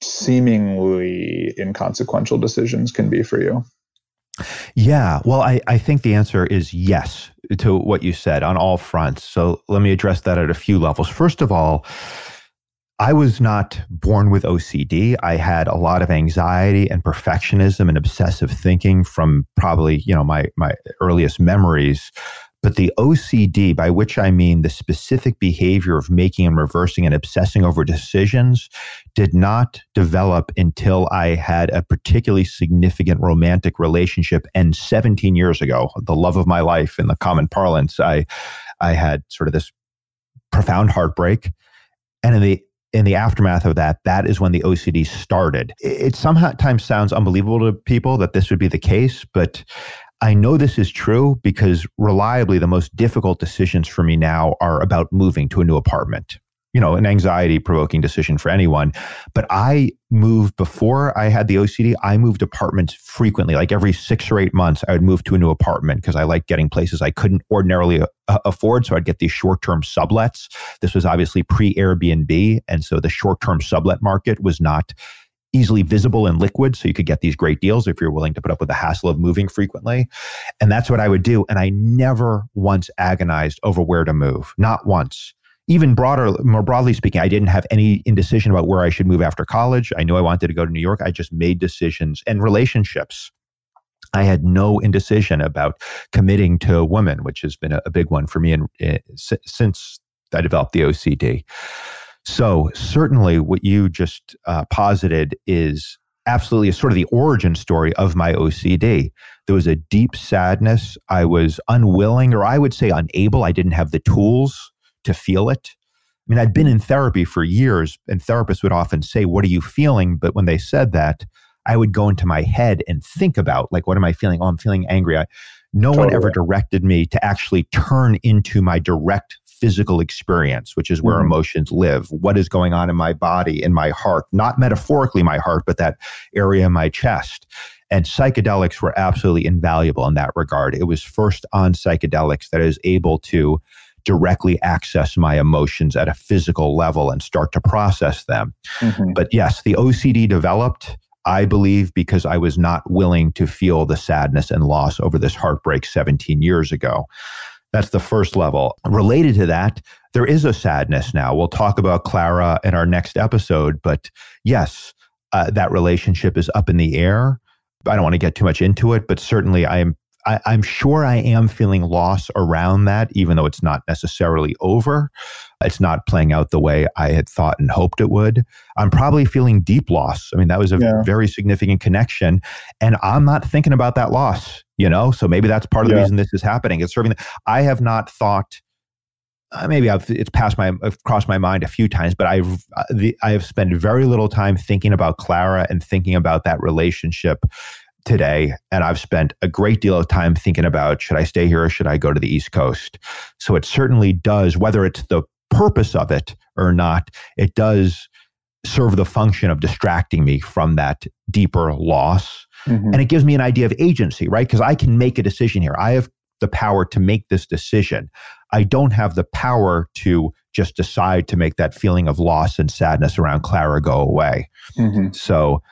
seemingly inconsequential decisions can be for you? Yeah, well, I, I think the answer is yes to what you said on all fronts. So let me address that at a few levels. First of all, I was not born with OCD. I had a lot of anxiety and perfectionism and obsessive thinking from probably, you know, my my earliest memories. But the OCD, by which I mean the specific behavior of making and reversing and obsessing over decisions, did not develop until I had a particularly significant romantic relationship. And 17 years ago, the love of my life in the common parlance, I, I had sort of this profound heartbreak. And in the in the aftermath of that, that is when the OCD started. It sometimes sounds unbelievable to people that this would be the case, but I know this is true because reliably the most difficult decisions for me now are about moving to a new apartment. You know, an anxiety provoking decision for anyone. But I moved before I had the OCD, I moved apartments frequently. Like every six or eight months, I would move to a new apartment because I like getting places I couldn't ordinarily uh, afford. So I'd get these short term sublets. This was obviously pre Airbnb. And so the short term sublet market was not easily visible and liquid so you could get these great deals if you're willing to put up with the hassle of moving frequently and that's what i would do and i never once agonized over where to move not once even broader more broadly speaking i didn't have any indecision about where i should move after college i knew i wanted to go to new york i just made decisions and relationships I had no indecision about committing to a woman, which has been a, a big one for me in, eh, since I developed the OCD. So, certainly, what you just uh, posited is absolutely sort of the origin story of my OCD. There was a deep sadness. I was unwilling, or I would say unable. I didn't have the tools to feel it. I mean, I'd been in therapy for years, and therapists would often say, What are you feeling? But when they said that, I would go into my head and think about, like, what am I feeling? Oh, I'm feeling angry. I, no totally. one ever directed me to actually turn into my direct physical experience, which is where Mhm. emotions live. What is going on in my body, in my heart, not metaphorically my heart, but that area in my chest. And psychedelics were absolutely invaluable in that regard. It was first on psychedelics that I was able to directly access my emotions at a physical level and start to process them. Mhm. But yes, the OCD developed, I believe, because I was not willing to feel the sadness and loss over this heartbreak 17 years ago. That's the first level. Related to that, there is a sadness now. We'll talk about Clara in our next episode, but yes, uh, that relationship is up in the air. I don't want to get too much into it, but certainly I am. I, I'm sure I am feeling loss around that, even though it's not necessarily over. It's not playing out the way I had thought and hoped it would. I'm probably feeling deep loss. I mean, that was a Yeah. very significant connection, and I'm not thinking about that loss. You know, so maybe that's part of the reason this is happening. It's serving. I have not thought. Uh, maybe I've it's passed my I've crossed my mind a few times, but I've uh, the, I have spent very little time thinking about Clara and thinking about that relationship today, and I've spent a great deal of time thinking about should I stay here or should I go to the East Coast. So it certainly does, whether it's the purpose of it or not, it does serve the function of distracting me from that deeper loss Mhm. and it gives me an idea of agency, right? Because I can make a decision here. I have the power to make this decision. I don't have the power to just decide to make that feeling of loss and sadness around Clara go away. Mhm. So,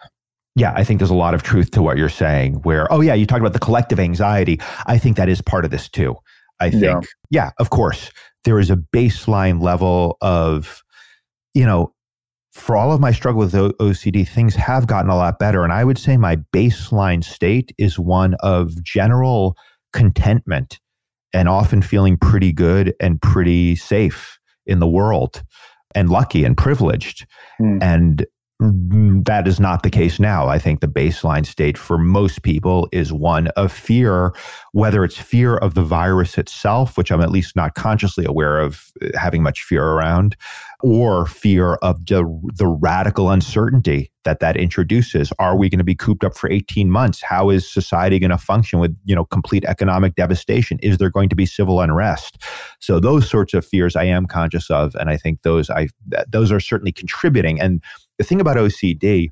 yeah, I think there's a lot of truth to what you're saying. Where, oh, yeah, you talked about the collective anxiety. I think that is part of this too. I think, Yeah. yeah, of course, there is a baseline level of, you know, for all of my struggle with O- OCD, things have gotten a lot better. And I would say my baseline state is one of general contentment and often feeling pretty good and pretty safe in the world and lucky and privileged. Hmm. And mm, that is not the case now. I think the baseline state for most people is one of fear, whether it's fear of the virus itself, which I'm at least not consciously aware of uh, having much fear around, or fear of the, the radical uncertainty that that introduces. Are we going to be cooped up for 18 months? How is society going to function with, you know, complete economic devastation? Is there going to be civil unrest? So those sorts of fears I am conscious of, and I think those I those are certainly contributing. And the thing about OCD,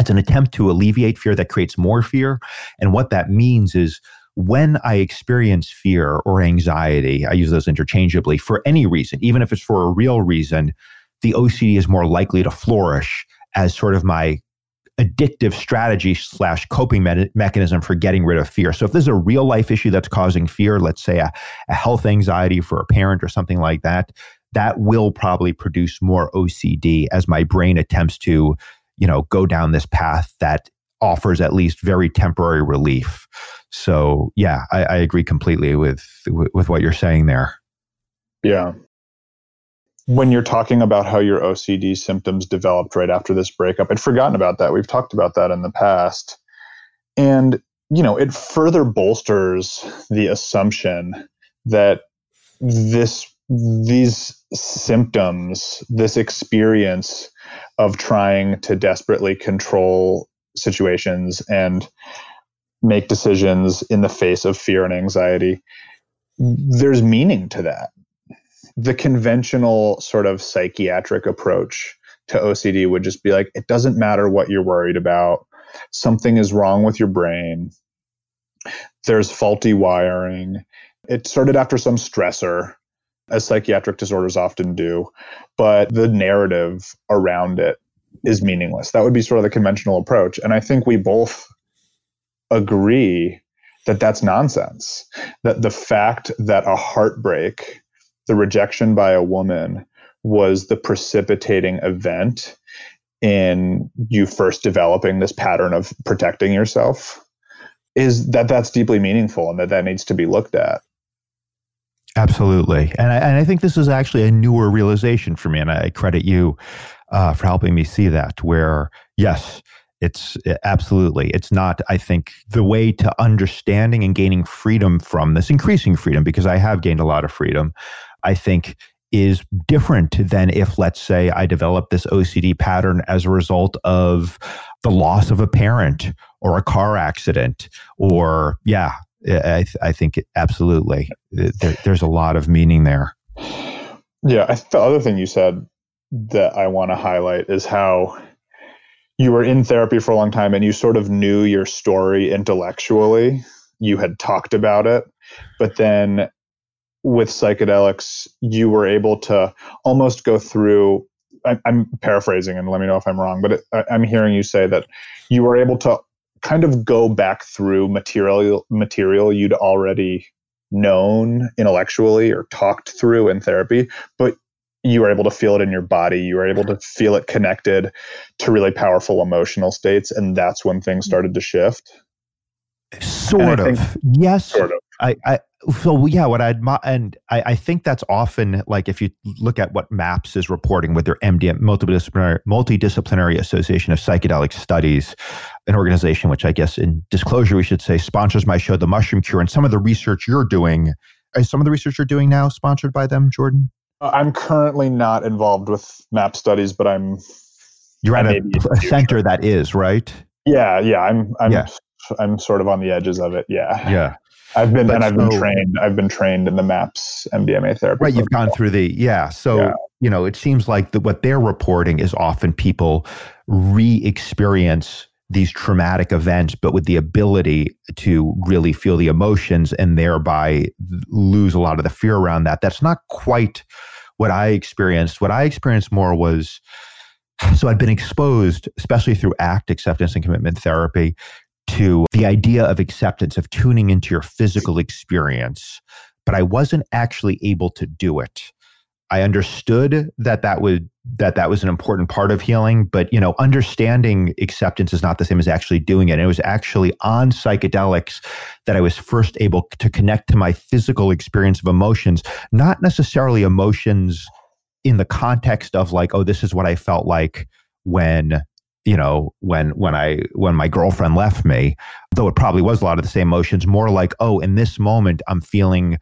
it's an attempt to alleviate fear that creates more fear. And what that means is when I experience fear or anxiety, I use those interchangeably for any reason, even if it's for a real reason, the OCD is more likely to flourish as sort of my addictive strategy slash coping me- mechanism for getting rid of fear. So if there's a real life issue that's causing fear, let's say a, a health anxiety for a parent or something like that, that will probably produce more OCD as my brain attempts to, you know, go down this path that offers at least very temporary relief. So yeah, I, I agree completely with, with what you're saying there. Yeah. When you're talking about how your OCD symptoms developed right after this breakup, I'd forgotten about that. We've talked about that in the past. And, you know, it further bolsters the assumption that this these symptoms, this experience of trying to desperately control situations and make decisions in the face of fear and anxiety, there's meaning to that the conventional sort of psychiatric approach to OCD would just be like, it doesn't matter what you're worried about. Something is wrong with your brain. There's faulty wiring. It started after some stressor, as psychiatric disorders often do, but the narrative around it is meaningless. That would be sort of the conventional approach. And I think we both agree that that's nonsense. That the fact that a heartbreak the rejection by a woman was the precipitating event in you first developing this pattern of protecting yourself is that that's deeply meaningful and that that needs to be looked at Absolutely. And I, and I think this is actually a newer realization for me. And I credit you uh, for helping me see that, where, yes, it's absolutely, it's not, I think, the way to understanding and gaining freedom from this, increasing freedom, because I have gained a lot of freedom, I think is different than if, let's say, I developed this OCD pattern as a result of the loss of a parent or a car accident or, yeah, I, I think absolutely there, there's a lot of meaning there. Yeah, the other thing you said that I want to highlight is how you were in therapy for a long time and you sort of knew your story intellectually. You had talked about it, but then with psychedelics, you were able to almost go through. I, am paraphrasing, and let me know if I'm wrong, but it, I'm hearing you say that you were able to kind of go back through material material you'd already known intellectually or talked through in therapy, but you were able to feel it in your body. You were able to feel it connected to really powerful emotional states. And that's when things mm-hmm. started to shift. Sort of. Think, yes. Sort of. I, I so yeah, what I'd and I, I think that's often like if you look at what MAPS is reporting with their MDM multidisciplinary multidisciplinary Association of Psychedelic Studies, an organization which I guess in disclosure we should say sponsors my show, The Mushroom Cure, and some of the research you're doing. Is some of the research you're doing now sponsored by them, Jordan? Uh, I'm currently not involved with MAP studies, but I'm. You're at a, a center that is right. Yeah, yeah. I'm. I'm. Yeah. I'm sort of on the edges of it. Yeah. Yeah. I've been but and I've so, been trained. I've been trained in the MAPS MDMA therapy. Right, you've gone through the yeah. So yeah. you know, it seems like that what they're reporting is often people re-experience these traumatic events, but with the ability to really feel the emotions and thereby lose a lot of the fear around that. That's not quite what I experienced. What I experienced more was so I'd been exposed, especially through ACT, acceptance and commitment therapy, to the idea of acceptance, of tuning into your physical experience, but I wasn't actually able to do it. I understood that that would that that was an important part of healing, but you know, understanding acceptance is not the same as actually doing it. And it was actually on psychedelics that I was first able to connect to my physical experience of emotions, not necessarily emotions in the context of like, oh, this is what I felt like when you know when when i when my girlfriend left me though it probably was a lot of the same emotions more like oh in this moment i'm feeling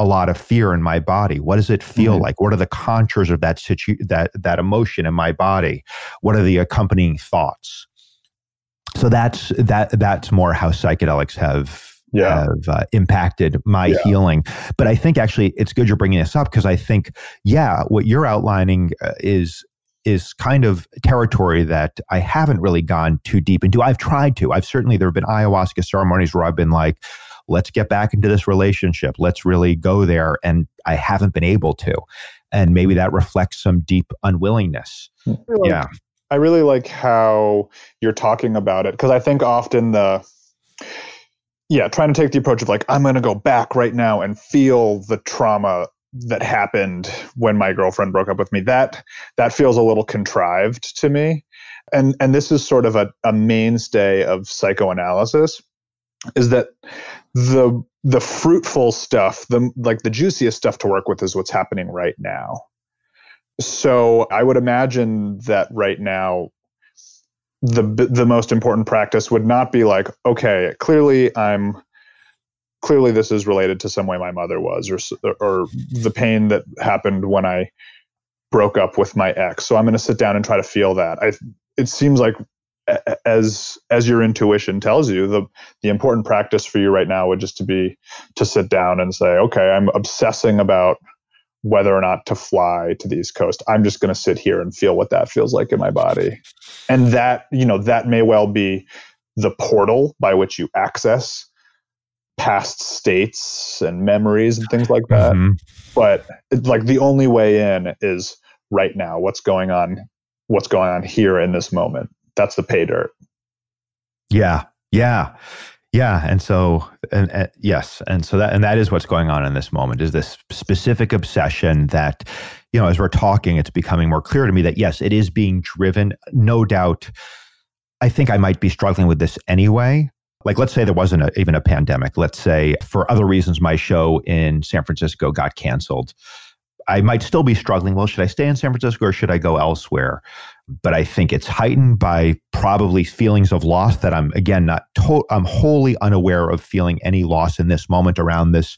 a lot of fear in my body what does it feel mm-hmm. like what are the contours of that situ- that that emotion in my body what are the accompanying thoughts so that's that that's more how psychedelics have yeah. have uh, impacted my yeah. healing. But I think actually it's good you're bringing this up because I think, yeah, what you're outlining uh, is is kind of territory that I haven't really gone too deep into. I've tried to. I've certainly there have been ayahuasca ceremonies where I've been like, let's get back into this relationship. Let's really go there. And I haven't been able to. And maybe that reflects some deep unwillingness. Really, yeah. I really like how you're talking about it because I think often the yeah, trying to take the approach of like, I'm going to go back right now and feel the trauma that happened when my girlfriend broke up with me that that feels a little contrived to me. And and this is sort of a, a mainstay of psychoanalysis is that the the fruitful stuff the like the juiciest stuff to work with is what's happening right now. So i would imagine that right now the the most important practice would not be like okay clearly i'm clearly this is related to some way my mother was or or the pain that happened when I broke up with my ex. So I'm going to sit down and try to feel that. I it seems like as as your intuition tells you the the important practice for you right now would just to be to sit down and say okay i'm obsessing about whether or not to fly to the east coast i'm just going to sit here and feel what that feels like in my body and that you know that may well be the portal by which you access past states and memories and things like that. Mm-hmm. But like the only way in is right now. What's going on? What's going on here in this moment? That's the pay dirt. Yeah, yeah, yeah. And so, and, and yes, and so that and that is what's going on in this moment. Is this specific obsession that you know, as we're talking, it's becoming more clear to me that yes, it is being driven. No doubt. I think I might be struggling with this anyway, like let's say there wasn't a, even a pandemic. Let's say for other reasons my show in san francisco got canceled. I might still be struggling. Well should i stay in san francisco or should i go elsewhere? But i think it's heightened by probably feelings of loss that i'm again not to- i'm wholly unaware of feeling any loss in this moment around this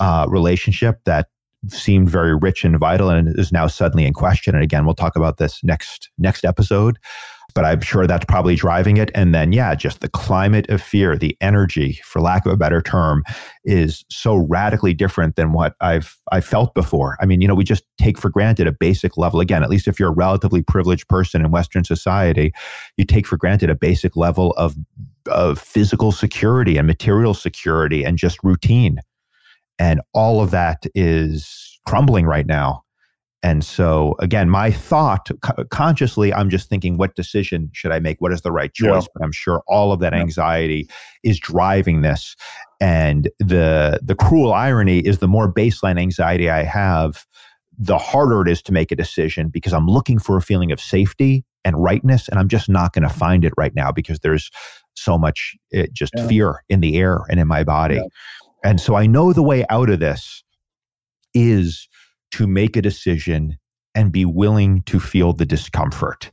uh, relationship that seemed very rich and vital and is now suddenly in question. And again we'll talk about this next next episode but I'm sure that's probably driving it. And then, yeah, just the climate of fear, the energy, for lack of a better term, is so radically different than what I've I felt before. I mean, you know, we just take for granted a basic level. Again, at least if you're a relatively privileged person in Western society, you take for granted a basic level of of physical security and material security and just routine. And all of that is crumbling right now. And so, again, my thought co- consciously, I'm just thinking, what decision should I make? What is the right choice? Yeah. But I'm sure all of that yeah. anxiety is driving this. And the the cruel irony is, the more baseline anxiety I have, the harder it is to make a decision because I'm looking for a feeling of safety and rightness, and I'm just not going to find it right now because there's so much it, eh, just yeah. fear in the air and in my body. And so I know the way out of this is to make a decision and be willing to feel the discomfort.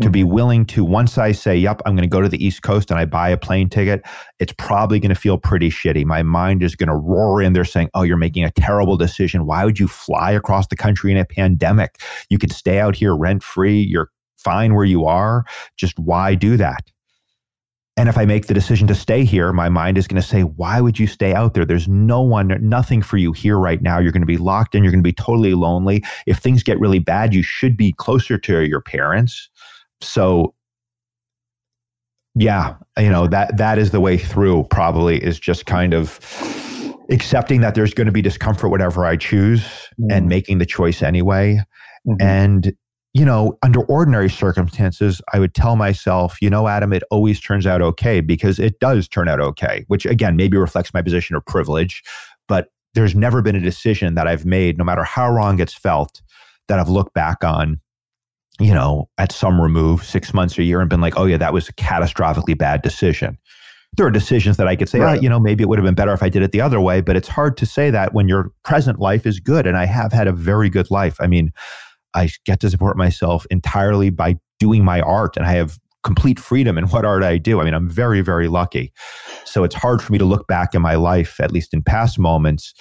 Mm-hmm. To be mm-hmm. willing to, once I say, yep, I'm going to go to the East Coast and I buy a plane ticket, it's probably going to feel pretty shitty. My mind is going to roar in there saying, oh, you're making a terrible decision. Why would you fly across the country in a pandemic? You could stay out here rent free. You're fine where you are. Just why do that? And if I make the decision to stay here, my mind is going to say, why would you stay out there? There's no one, nothing for you here right now. You're going to be locked in. You're going to be totally lonely. If things get really bad, you should be closer to your parents. So, yeah, you know, that, that is the way through probably is just kind of accepting that there's going to be discomfort, whatever I choose, mm. and making the choice anyway. Mm-hmm. And you know, under ordinary circumstances, I would tell myself, you know, Adam, it always turns out okay because it does turn out okay, which again, maybe reflects my position of privilege. But there's never been a decision that I've made, no matter how wrong it's felt, that I've looked back on, you know, at some remove, six months or a year, and been like, oh, yeah, that was a catastrophically bad decision. There are decisions that I could say, oh, right. oh, you know, maybe it would have been better if I did it the other way, but it's hard to say that when your present life is good. And I have had a very good life. I mean, I get to support myself entirely by doing my art and I have complete freedom in what art I do. I mean, I'm very, very lucky. So it's hard for me to look back in my life, at least in past moments,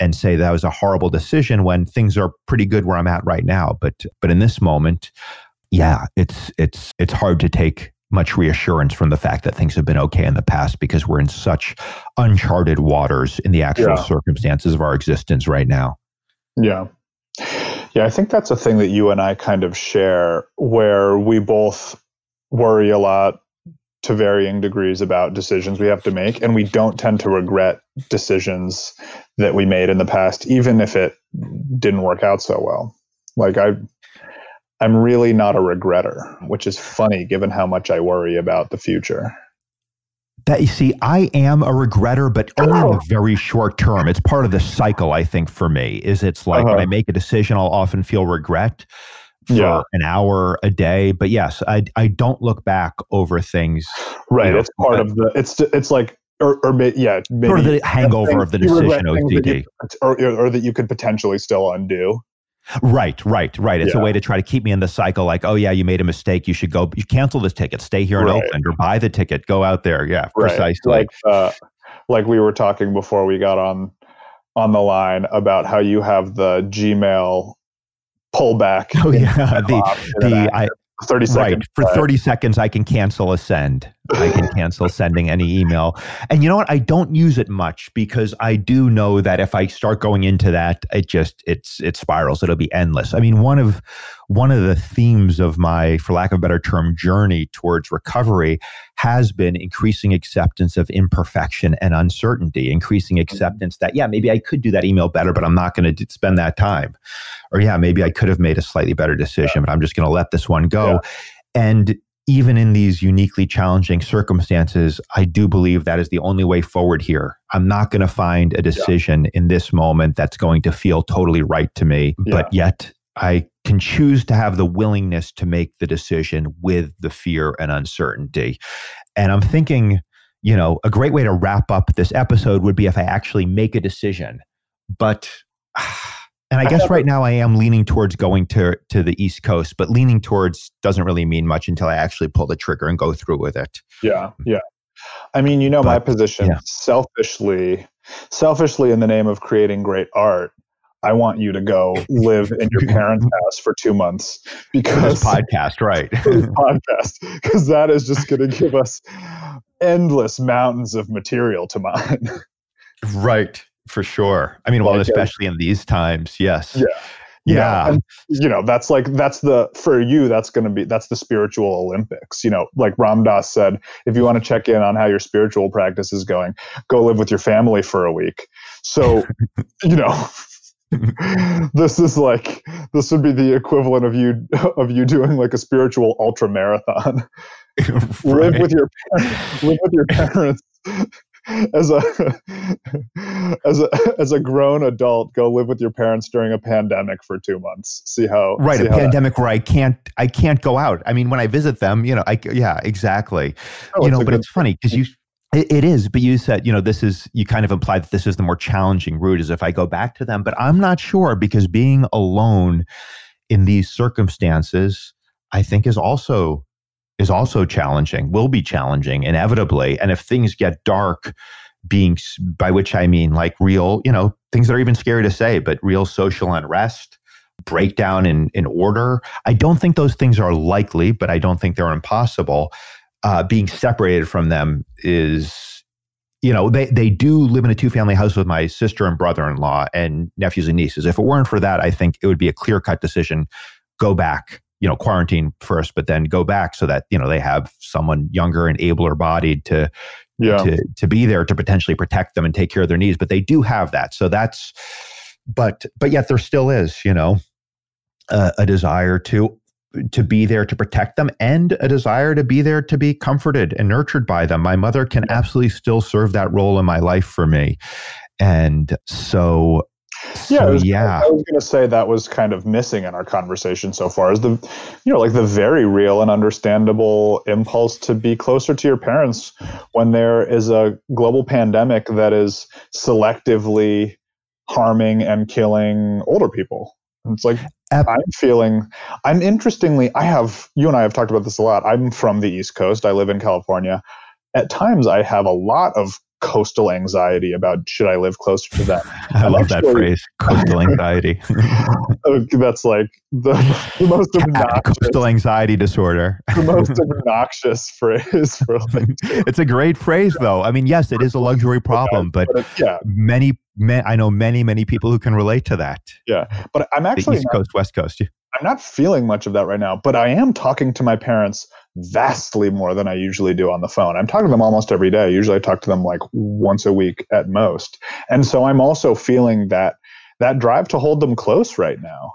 and say that was a horrible decision when things are pretty good where I'm at right now. But but in this moment, yeah, it's it's it's hard to take much reassurance from the fact that things have been okay in the past because we're in such uncharted waters in the actual yeah. circumstances of our existence right now. Yeah. Yeah, I think that's a thing that you and I kind of share where we both worry a lot to varying degrees about decisions we have to make and we don't tend to regret decisions that we made in the past even if it didn't work out so well. Like I I'm really not a regretter, which is funny given how much I worry about the future that you see, I am a regretter, but only in a very short term. It's part of the cycle, I think, for me. Is it's like uh-huh. when I make a decision, I'll often feel regret for yeah. an hour a day. But yes, I I don't look back over things. Right. You know, it's part of the. It's it's like or, or yeah, maybe of the hangover of the decision OCD, you, or, or that you could potentially still undo. Right, right, right. It's yeah. a way to try to keep me in the cycle. Like, oh yeah, you made a mistake. You should go. You cancel this ticket. Stay here in right. Oakland, or buy the ticket. Go out there. Yeah, right. precisely. Like, uh, like we were talking before we got on on the line about how you have the Gmail pullback. Oh yeah, the the I, 30 seconds. Right. For 30 seconds, I can cancel a send. I can cancel sending any email. And you know what? I don't use it much because I do know that if I start going into that, it just it's it spirals. It'll be endless. I mean, one of one of the themes of my, for lack of a better term, journey towards recovery has been increasing acceptance of imperfection and uncertainty, increasing mm-hmm. acceptance that, yeah, maybe I could do that email better, but I'm not going to spend that time. Or, yeah, maybe I could have made a slightly better decision, yeah. but I'm just going to let this one go. Yeah. And even in these uniquely challenging circumstances, I do believe that is the only way forward here. I'm not going to find a decision yeah. in this moment that's going to feel totally right to me, yeah. but yet I can choose to have the willingness to make the decision with the fear and uncertainty. And I'm thinking, you know, a great way to wrap up this episode would be if I actually make a decision. But and I guess right now I am leaning towards going to to the East Coast, but leaning towards doesn't really mean much until I actually pull the trigger and go through with it. Yeah, yeah. I mean, you know, but, my position yeah. selfishly, selfishly in the name of creating great art, I want you to go live in your parents' house for two months because podcast, right? podcast, because that is just going to give us endless mountains of material to mine. right, for sure. I mean, well, Like, especially in these times, yes. Yeah. You know, Yeah. and, you know, that's like that's the for you. That's going to be that's the spiritual Olympics. You know, like Ram Dass said, if you want to check in on how your spiritual practice is going, go live with your family for a week. So, you know, this is like this would be the equivalent of you of you doing like a spiritual ultra marathon. live with your live with your parents as a as a as a grown adult go live with your parents during a pandemic for 2 months. See how right see a how that- pandemic where i can't i can't go out. I mean when i visit them you know i yeah exactly. Oh, you know but it's funny because you it, it is but you said you know this is you kind of implied that this is the more challenging route is if i go back to them but i'm not sure because being alone in these circumstances i think is also is also challenging will be challenging inevitably. And if things get dark being by which i mean like real you know things that are even scary to say but real social unrest breakdown in in order i don't think those things are likely but i don't think they're impossible. Uh, being separated from them is you know they they do live in a two family house with my sister and brother-in-law and nephews and nieces. If it weren't for that i think it would be a clear cut decision. Go back you know quarantine first but then go back so that you know they have someone younger and abler bodied to yeah. to to be there to potentially protect them and take care of their needs. But they do have that. So that's but but yet there still is you know a, a desire to to be there to protect them and a desire to be there to be comforted and nurtured by them. My mother can absolutely still serve that role in my life for me. And so yeah, I so was, yeah I was going to say that was kind of missing in our conversation so far is the, you know, like the very real and understandable impulse to be closer to your parents when there is a global pandemic that is selectively harming and killing older people. It's like I'm feeling. I'm interestingly. I have you and I have talked about this a lot. I'm from the East Coast. I live in California. At times, I have a lot of coastal anxiety about should I live closer to them. i love that actually- phrase coastal anxiety That's like the, the most obnoxious, coastal anxiety disorder the most obnoxious phrase for like. it's a great phrase though i mean yes it is a luxury problem but But yeah, many, ma- I know many, many people who can relate to that. Yeah, but I'm The actually East not, Coast, West Coast. I'm not feeling much of that right now. But I am talking to my parents vastly more than I usually do on the phone. I'm talking to them almost every day. Usually, I talk to them like once a week at most. And so I'm also feeling that that drive to hold them close right now.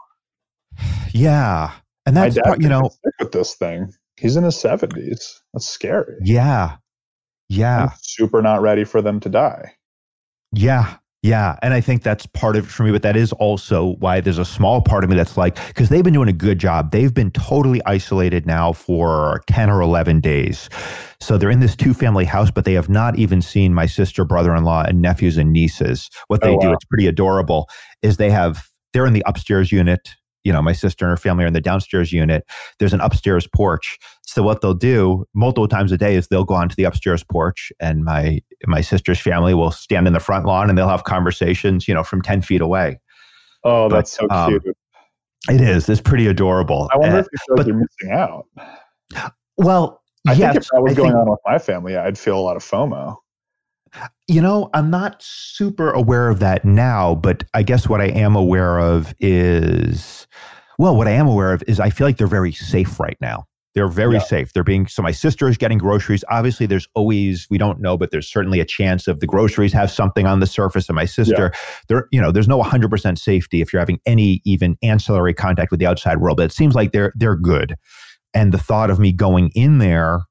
Yeah, and that's part, you know. sick with this thing. He's in his 70s. That's scary. Yeah, yeah, I'm super not ready for them to die. yeah, yeah. And I think that's part of it for me, but that is also why there's a small part of me that's like, because they've been doing a good job. They've been totally isolated now for 10 or 11 days. So they're in this two family house, but they have not even seen my sister, brother in law, and nephews and nieces. What oh, they Oh, do, it's pretty adorable, is they have, they're in the upstairs unit. You know, my sister and her family are in the downstairs unit. There's an upstairs porch. So what they'll do multiple times a day is they'll go onto the upstairs porch, and my my sister's family will stand in the front lawn and they'll have conversations. You know, from ten feet away. Oh, But, that's so um, cute. It is. It's pretty adorable. I wonder Uh, if you feel like but- you're missing out. well, I yes, think if that was I going think- on with my family, I'd feel a lot of FOMO. You know, I'm not super aware of that now, but I guess what I am aware of is, well, what I am aware of is I feel like they're very safe right now. They're very Yeah. safe. They're being, so my sister is getting groceries. Obviously, there's always, we don't know, but there's certainly a chance of the groceries have something on the surface. And my sister, there, you know, there's no 100% safety if you're having any even ancillary contact with the outside world, but it seems like they're, they're good. And the thought of me going in there,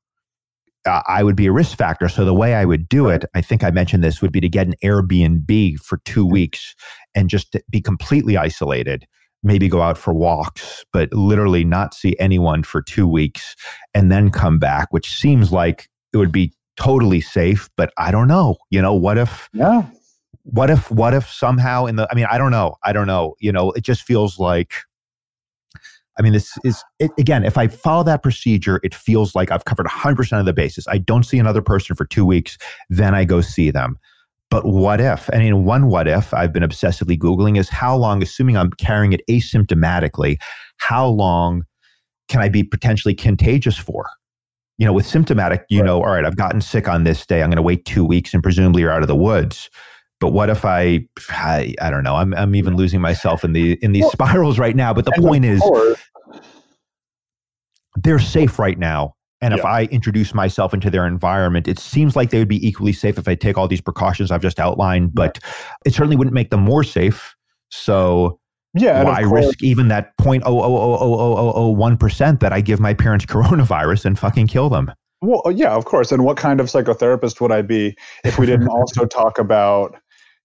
uh, I would be a risk factor. So the way I would do it, I think I mentioned this, would be to get an Airbnb for two weeks and just be completely isolated. Maybe go out for walks, but literally not see anyone for two weeks and then come back, which seems like it would be totally safe. But I don't know. You know, what if Yeah. what if what if somehow in the i mean i don't know i don't know you know it just feels like i mean this is it, again if i follow that procedure it feels like i've covered 100% of the bases i don't see another person for two weeks then i go see them but what if? I mean, one what if I've been obsessively Googling is how long, assuming I'm carrying it asymptomatically, how long can I be potentially contagious for? You know, with symptomatic, you right. know, all right, I've gotten sick on this day. I'm going to wait two weeks and presumably you're out of the woods. But what if I, I, I don't know. I'm, I'm even losing myself in the in these well, spirals right now. But the point is, they're safe right now. And yeah. if I introduce myself into their environment, it seems like they would be equally safe if I take all these precautions I've just outlined, but it certainly wouldn't make them more safe. So yeah, why risk even that point oh oh oh oh oh oh oh one percent that I give my parents coronavirus and fucking kill them? Well, yeah, of course. And what kind of psychotherapist would I be if we didn't also talk about,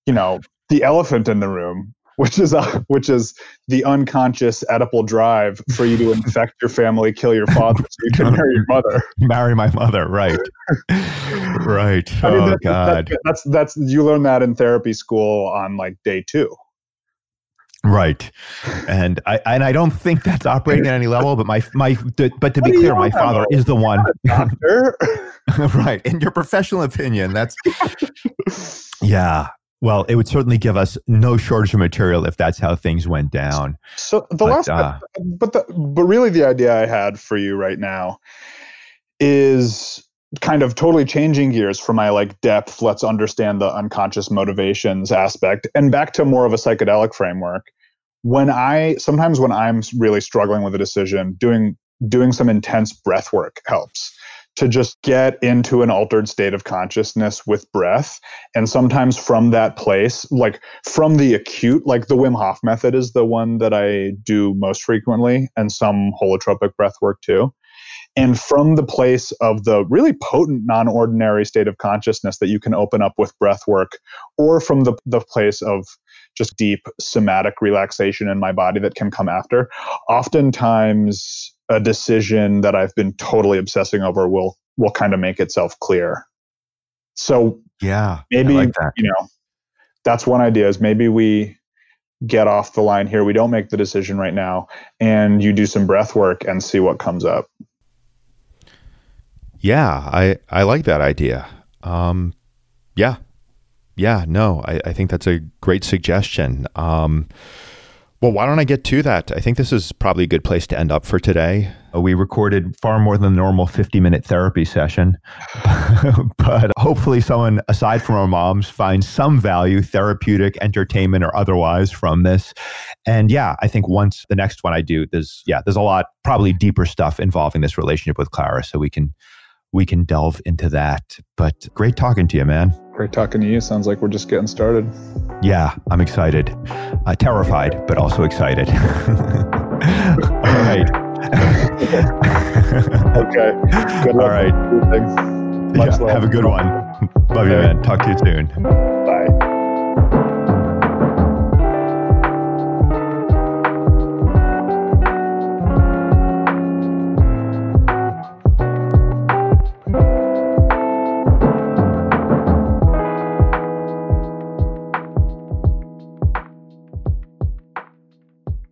you know, the elephant in the room, which is a, which is the unconscious Oedipal drive for you to infect your family, kill your father, so you can marry your mother. Marry my mother, right? right. I mean, oh that's, God. That's, that's that's you learn that in therapy school on like day two. Right, and I and I don't think that's operating at any level. But my my but to be clear, my father is the one. Right, in your professional opinion, that's yeah. Well, it would certainly give us no shortage of material if that's how things went down. So the but, last, uh, but the, but really, the idea I had for you right now is kind of totally changing gears from my like depth. Let's understand the unconscious motivations aspect, and back to more of a psychedelic framework. When I sometimes when I'm really struggling with a decision, doing doing some intense breath work helps to just get into an altered state of consciousness with breath. And sometimes from that place, like from the acute, like the Wim Hof method is the one that I do most frequently, and some holotropic breath work too. And from the place of the really potent non ordinary state of consciousness that you can open up with breath work, or from the, the place of just deep somatic relaxation in my body that can come after, oftentimes a decision that I've been totally obsessing over will will kind of make itself clear. So yeah, maybe like you know that's one idea is maybe we get off the line here. We don't make the decision right now, and you do some breath work and see what comes up. Yeah, I I like that idea. Um, yeah, yeah, no, I, I think that's a great suggestion. Um, well, why don't I get to that? I think this is probably a good place to end up for today. Uh, we recorded far more than the normal 50 minute therapy session, but hopefully, someone aside from our moms finds some value, therapeutic, entertainment, or otherwise from this. And yeah, I think once the next one I do, there's, yeah, there's a lot, probably deeper stuff involving this relationship with Clara. So we can, we can delve into that. But great talking to you, man. Great talking to you. Sounds like we're just getting started. Yeah, I'm excited. Uh, terrified, but also excited. All right. okay. Good luck. All right. Yeah, have a good one. Love okay. you, man. Talk to you soon. Bye.